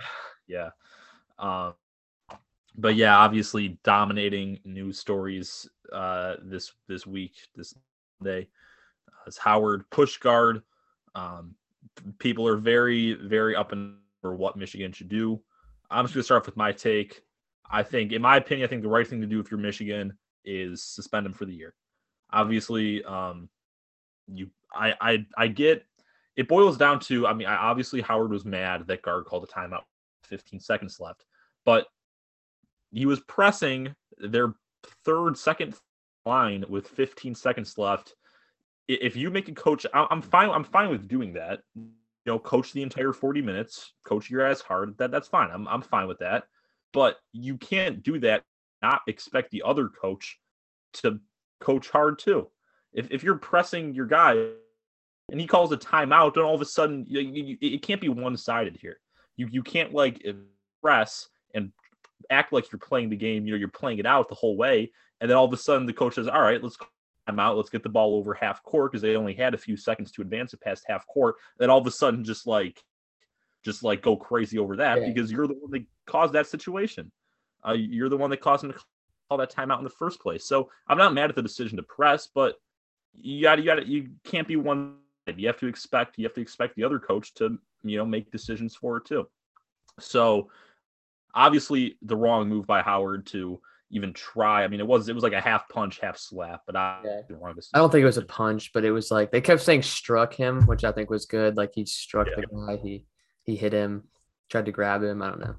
yeah. Um, but yeah, obviously dominating news stories uh, this this week, this day. Uh, is Howard push Gard. Um, people are very very up and for what Michigan should do. I'm just going to start off with my take. I think, in my opinion, I think the right thing to do if you're Michigan is suspend him for the year. Obviously, um, you, I, I, I get. It boils down to, I mean, I, obviously Howard was mad that Gard called a timeout, 15 seconds left, but he was pressing their third, second line with 15 seconds left. If you make a coach, I'm fine. I'm fine with doing that you know, coach the entire 40 minutes, coach your ass hard. That that's fine. I'm I'm fine with that. But you can't do that, not expect the other coach to coach hard too. If if you're pressing your guy and he calls a timeout, then all of a sudden you, you, it can't be one sided here. You you can't like press and act like you're playing the game. You know, you're playing it out the whole way, and then all of a sudden the coach says, "All right, let's out. Let's get the ball over half court because they only had a few seconds to advance it past half court. Then all of a sudden, just like, just like go crazy over that yeah. because you're the one that caused that situation. Uh, you're the one that caused them to call that timeout in the first place. So I'm not mad at the decision to press, but you got you got to, you can't be one. You have to expect, you have to expect the other coach to, you know, make decisions for it too. So obviously the wrong move by Howard to even try. I mean, it was it was like a half punch, half slap, but I yeah. I don't think it was a punch, but it was like they kept saying struck him, which I think was good. Like he struck yeah. the guy, he he hit him, tried to grab him. I don't know.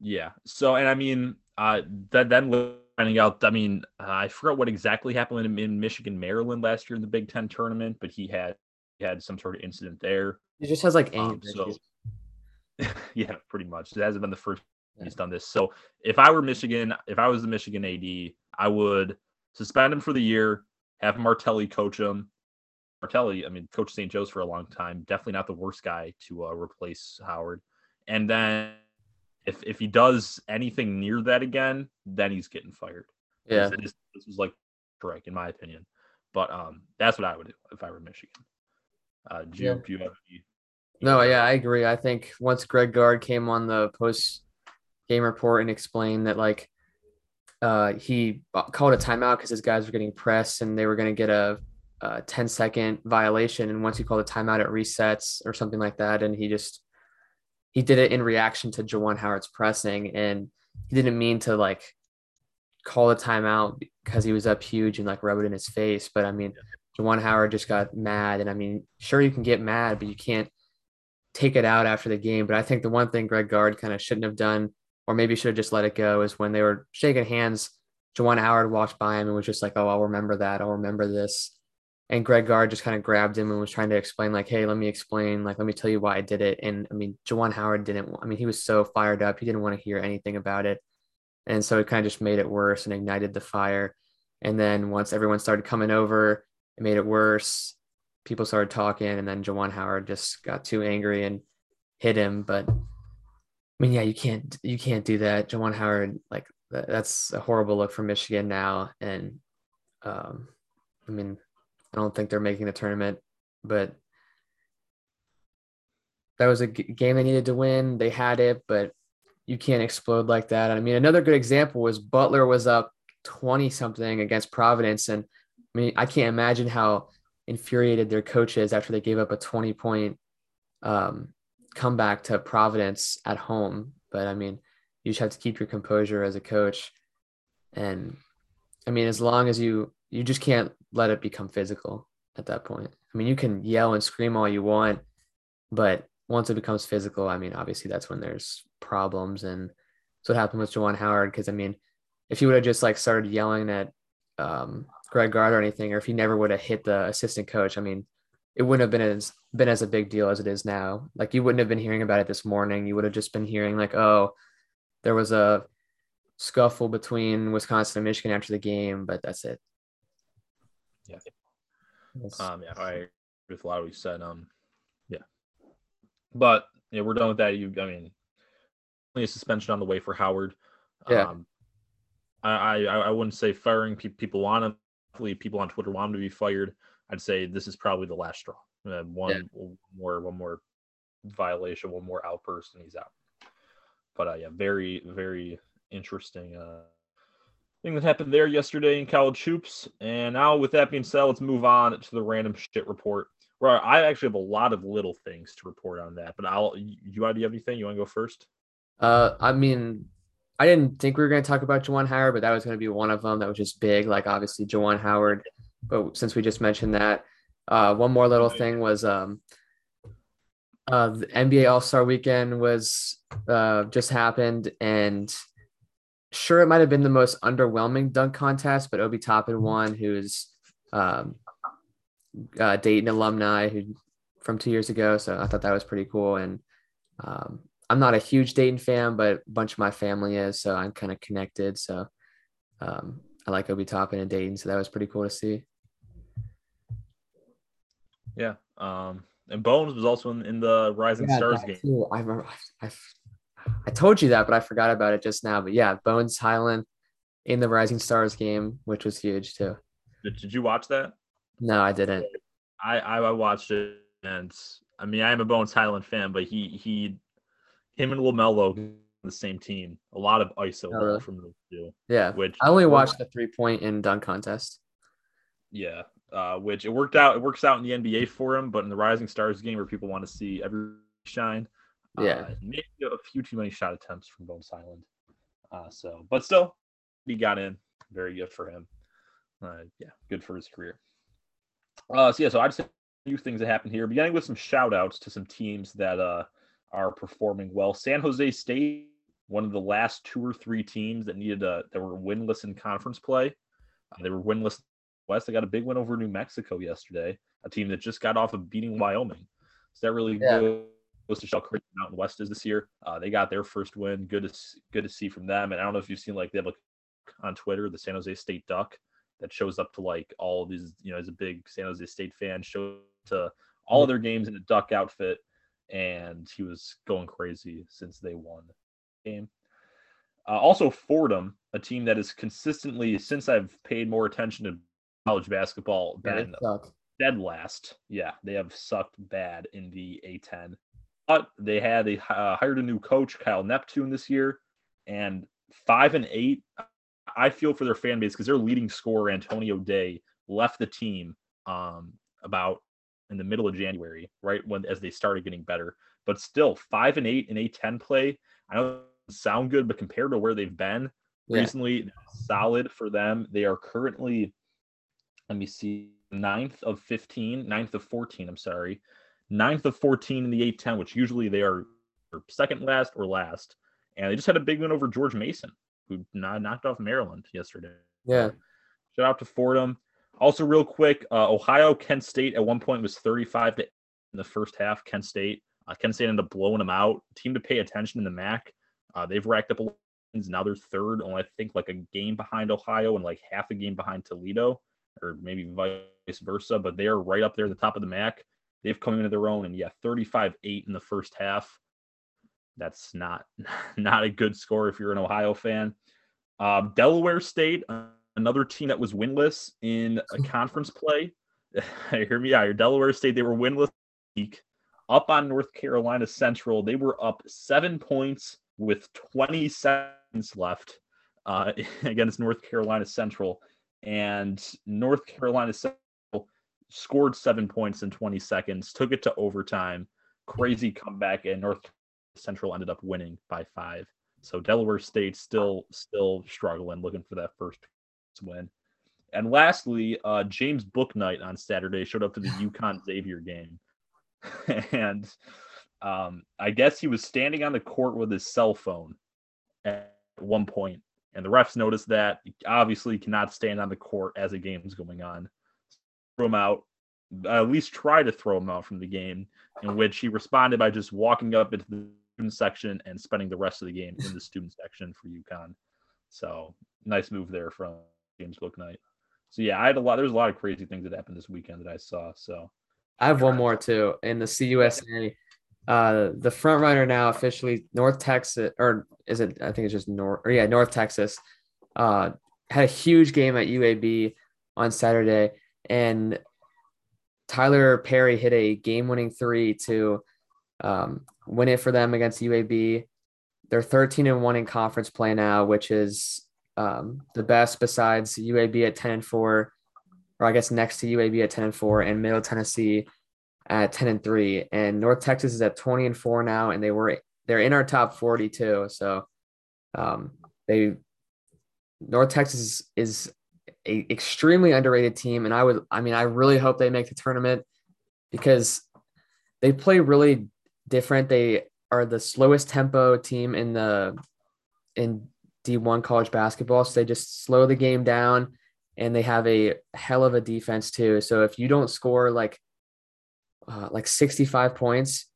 Yeah. So and I mean, uh, that then finding out. I mean, uh, I forgot what exactly happened in, in Michigan, Maryland last year in the Big Ten tournament, but he had he had some sort of incident there. He just has like anger. Um, so, yeah, pretty much. It hasn't been the first he's done this. So if I were Michigan, if I was the Michigan AD, I would suspend him for the year, have Martelli coach him. Martelli, I mean, coach St. Joe's for a long time. Definitely not the worst guy to uh, replace Howard. And then if if he does anything near that again, then he's getting fired. Yeah, this was like strike in my opinion. But um, that's what I would do if I were Michigan. Uh, do, yeah. do you have any? No, yeah, I agree. I think once Greg Gard came on the post game report and explained that like uh, he called a timeout because his guys were getting pressed and they were going to get a, a 10 second violation. And once he called a timeout, it resets or something like that. And he just he did it in reaction to Juwan Howard's pressing, and he didn't mean to like call the timeout because he was up huge and like rub it in his face. But I mean, Juwan Howard just got mad, and I mean, sure you can get mad, but you can't take it out after the game. But I think the one thing Greg Gard kind of shouldn't have done or maybe should have just let it go is when they were shaking hands. Juwan Howard walked by him and was just like, "Oh, I'll remember that. I'll remember this." And Greg Gard just kind of grabbed him and was trying to explain, like, "Hey, let me explain. Like, let me tell you why I did it." And I mean, Juwan Howard didn't. I mean, he was so fired up. He didn't want to hear anything about it, and so it kind of just made it worse and ignited the fire. And then once everyone started coming over, it made it worse. People started talking, and then Juwan Howard just got too angry and hit him. But I mean, yeah, you can't you can't do that. Juwan Howard, like that's a horrible look for Michigan now, and um, I mean, I don't think they're making the tournament, but that was a game they needed to win. They had it, but you can't explode like that. I mean, another good example was Butler was up twenty something against Providence, and I mean, I can't imagine how infuriated their coach is after they gave up a twenty point um, come back to Providence at home. But I mean, you just have to keep your composure as a coach. And I mean, as long as you you just can't let it become physical at that point. I mean, you can yell and scream all you want, but once it becomes physical, I mean, obviously that's when there's problems. And that's what happened with Juwan Howard. Cause I mean, if he would have just like started yelling at um, Greg Gard or anything, or if he never would have hit the assistant coach, I mean, it wouldn't have been as been as a big deal as it is now. Like you wouldn't have been hearing about it this morning. You would have just been hearing like, oh, there was a scuffle between Wisconsin and Michigan after the game, but that's it. Yeah. Um, yeah, I agree with a lot of what you said. Um, yeah, but yeah, we're done with that. You, I mean, only a suspension on the way for Howard. Yeah. Um, I, I, I wouldn't say firing pe- people want him. Hopefully, people on Twitter want him to be fired. I'd say this is probably the last straw. Uh, one yeah. more, one more violation, one more outburst, and he's out. But uh, yeah, very, very interesting uh, thing that happened there yesterday in college hoops. And now, with that being said, let's move on to the random shit report. Where I actually have a lot of little things to report on that. But I'll, you, do you have anything? You want to go first? Uh, I mean, I didn't think we were going to talk about Juwan Howard, but that was going to be one of them that was just big. Like obviously Juwan Howard, but since we just mentioned that, uh, one more little thing was um, uh, the NBA All Star Weekend was uh, just happened, and sure it might have been the most underwhelming dunk contest, but Obi Toppin won, who's um, uh, Dayton alumni who from two years ago. So I thought that was pretty cool, and um, I'm not a huge Dayton fan, but a bunch of my family is, so I'm kind of connected. So um, I like Obi Toppin and Dayton, so that was pretty cool to see. Yeah, um, and Bones was also in, in the Rising yeah, Stars game. Too. I remember, I, I told you that, but I forgot about it just now. But yeah, Bones Hyland in the Rising Stars game, which was huge too. Did, did you watch that? No, I didn't. I I watched it, and I mean, I am a Bones Hyland fan, but he he him and LaMelo the same team. A lot of ISO oh, really? from those two. Yeah, which I only watched the three point and dunk contest. Yeah, uh, which it worked out. It works out in the NBA for him, but in the Rising Stars game where people want to see every shine, yeah, uh, maybe a few too many shot attempts from Bones Hyland. Uh, so, but still, he got in. Very good for him. Uh, yeah, good for his career. Uh, so yeah, so I just a few things that happened here, beginning with some shout outs to some teams that uh are performing well. San Jose State, one of the last two or three teams that needed a that were winless in conference play. Uh, they were winless West. They got a big win over New Mexico yesterday, a team that just got off of beating Wyoming. So that really yeah. goes to show how great Mountain West is this year. Uh, they got their first win. Good to good to see from them. And I don't know if you've seen like they have like on Twitter the San Jose State Duck that shows up to like all these you know as a big San Jose State fan show to all of their games in a duck outfit and he was going crazy since they won the game. Uh, also, Fordham, a team that is consistently, since I've paid more attention to college basketball, been dead last. Yeah, they have sucked bad in the A10. But they had they uh, hired a new coach, Kyle Neptune, this year, and five and eight. I feel for their fan base because their leading scorer Antonio Day left the team um, about in the middle of January, right when as they started getting better. But still, five and eight in A10 play. I know it sound good, but compared to where they've been yeah. recently, solid for them. They are currently, let me see, ninth of 15, ninth of 14. I'm sorry, ninth of 14 in the A10, which usually they are second last or last. And they just had a big win over George Mason, who knocked off Maryland yesterday. Yeah. Shout out to Fordham. Also, real quick, uh, Ohio Kent State at one point was 35 to in the first half. Kent State, uh, Kent State ended up blowing them out. Team to pay attention in the MAC. Uh, they've racked up wins. Now they're third, only I think like a game behind Ohio and like half a game behind Toledo, or maybe vice versa. But they are right up there at the top of the MAC. They've come into their own, and yeah, 35-8 in the first half. That's not not a good score if you're an Ohio fan. Uh, Delaware State, another team that was winless in a conference play. Hear me out. Your Delaware State, they were winless up on North Carolina Central. They were up seven points with 20 seconds left uh, against North Carolina Central. And North Carolina Central scored seven points in 20 seconds, took it to overtime. Crazy comeback, and North Central ended up winning by five. So Delaware State still still struggling, looking for that first win. And lastly, uh, James Bouknight on Saturday showed up to the UConn Xavier game, and um, I guess he was standing on the court with his cell phone at one point, and the refs noticed that. Obviously, cannot stand on the court as a game is going on. Throw him out. At least try to throw him out from the game, in which he responded by just walking up into the student section and spending the rest of the game in the student section for UConn. So nice move there from James Bouknight. So yeah, I had a lot. There's a lot of crazy things that happened this weekend that I saw. So I have one more too. In the CUSA, uh, the front runner now officially North Texas, or is it? I think it's just North. Or yeah, North Texas. Uh, had a huge game at UAB on Saturday, and Tyler Perry hit a game-winning three to um, win it for them against UAB. They're 13 and one in conference play now, which is um, the best besides UAB at 10 and four, or I guess next to UAB at 10 and four, and Middle Tennessee at 10 and three. And North Texas is at 20 and four now, and they were they're in our top 42. So um, they North Texas is a extremely underrated team, and I would I mean I really hope they make the tournament because they play really different. They are the slowest tempo team in the in D1 college basketball. So they just slow the game down and they have a hell of a defense too. So if you don't score like uh, like 65 points,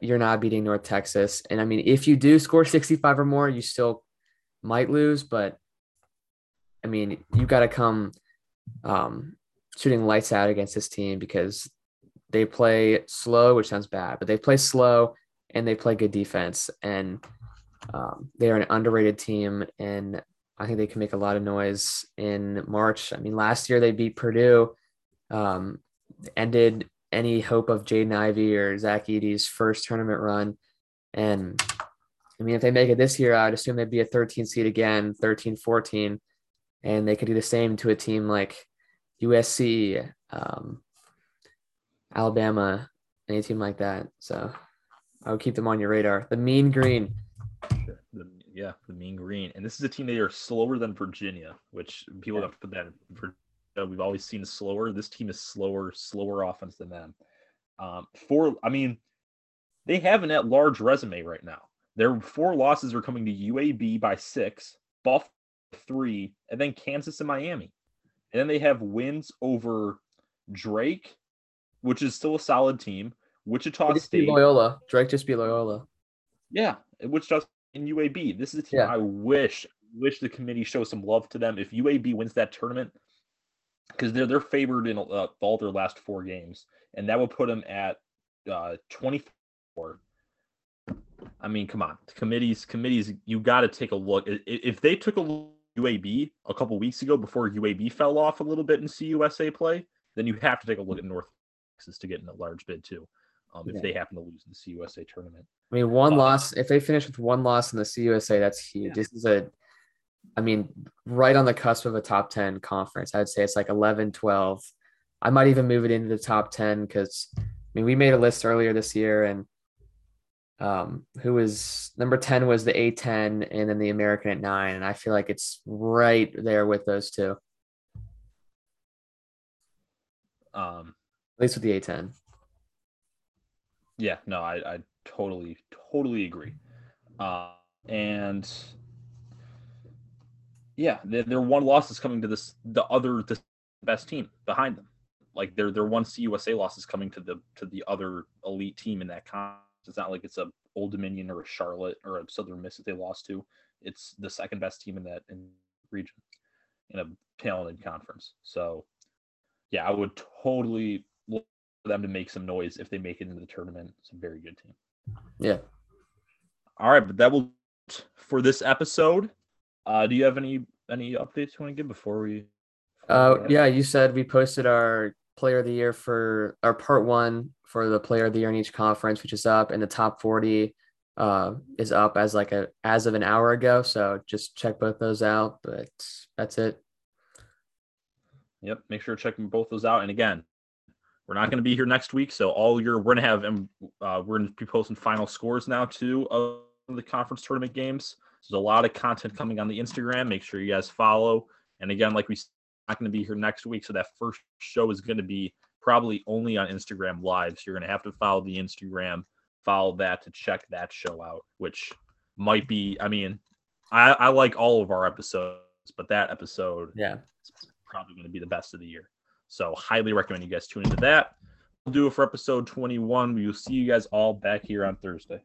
you're not beating North Texas. And I mean, if you do score 65 or more, you still might lose, but I mean, you got to come um, shooting lights out against this team because they play slow, which sounds bad, but they play slow and they play good defense. And um, they are an underrated team, and I think they can make a lot of noise in March. I mean, last year they beat Purdue, um, ended any hope of Jaden Ivey or Zach Edey's first tournament run. And I mean, if they make it this year, I'd assume they'd be a 13 seed again, 13, 14, and they could do the same to a team like USC, um, Alabama, any team like that. So I would keep them on your radar. The Mean Green. The, yeah, the Mean Green, and this is a team that are slower than Virginia, which people yeah. have to put that. For we've always seen slower. This team is slower, slower offense than them. Um, four, I mean, they have an at large resume right now. Their four losses are coming to UAB by six, Buff three, and then Kansas and Miami. And then they have wins over Drake, which is still a solid team. Wichita State, Loyola. Drake just beat Loyola. Yeah, Wichita in UAB. This is a team yeah. I wish wish the committee show some love to them. If UAB wins that tournament, because they're they're favored in uh, all their last four games, and that would put them at uh, 24. I mean, come on, committees, committees, you got to take a look. If they took a look UAB a couple weeks ago before UAB fell off a little bit in CUSA play, then you have to take a look at North Texas to get in a large bid too. Um, if they happen to lose in the CUSA tournament. I mean, one uh, loss. If they finish with one loss in the CUSA, that's huge. Yeah. This is a, I mean, right on the cusp of a top ten conference. I'd say it's like 11, 12. I might even move it into the top ten because, I mean, we made a list earlier this year, and um, who was number 10 was the A10 and then the American at nine. And I feel like it's right there with those two. Um, at least with the A10. Yeah, no, I, I totally, totally agree. Uh, and yeah, their, their one loss is coming to this, the other, the best team behind them. Like their, their one CUSA loss is coming to the, to the other elite team in that con it's not like it's a Old Dominion or a Charlotte or a Southern Miss that they lost to. It's the second best team in that in region in a talented conference. So, yeah, I would totally look for them to make some noise if they make it into the tournament. It's a very good team. Yeah. All right, but that will for this episode. Uh, do you have any any updates you want to give before we? Uh, yeah, you said we posted our player of the year for our part one for the player of the year in each conference, which is up, and the top 40 uh, is up as like a as of an hour ago. So just check both those out. But that's it. Yep, make sure to check both those out. And again, we're not going to be here next week, so all your we're going to have um, uh, we're going to be posting final scores now too of the conference tournament games. There's a lot of content coming on the Instagram. Make sure you guys follow. And again, like we not going to be here next week, so that first show is going to be probably only on Instagram Live. So you're going to have to follow the Instagram, follow that to check that show out, which might be, I mean, I, I like all of our episodes, but that episode Yeah. is probably going to be the best of the year. So highly recommend you guys tune into that. We'll do it for episode 21. We will see you guys all back here on Thursday.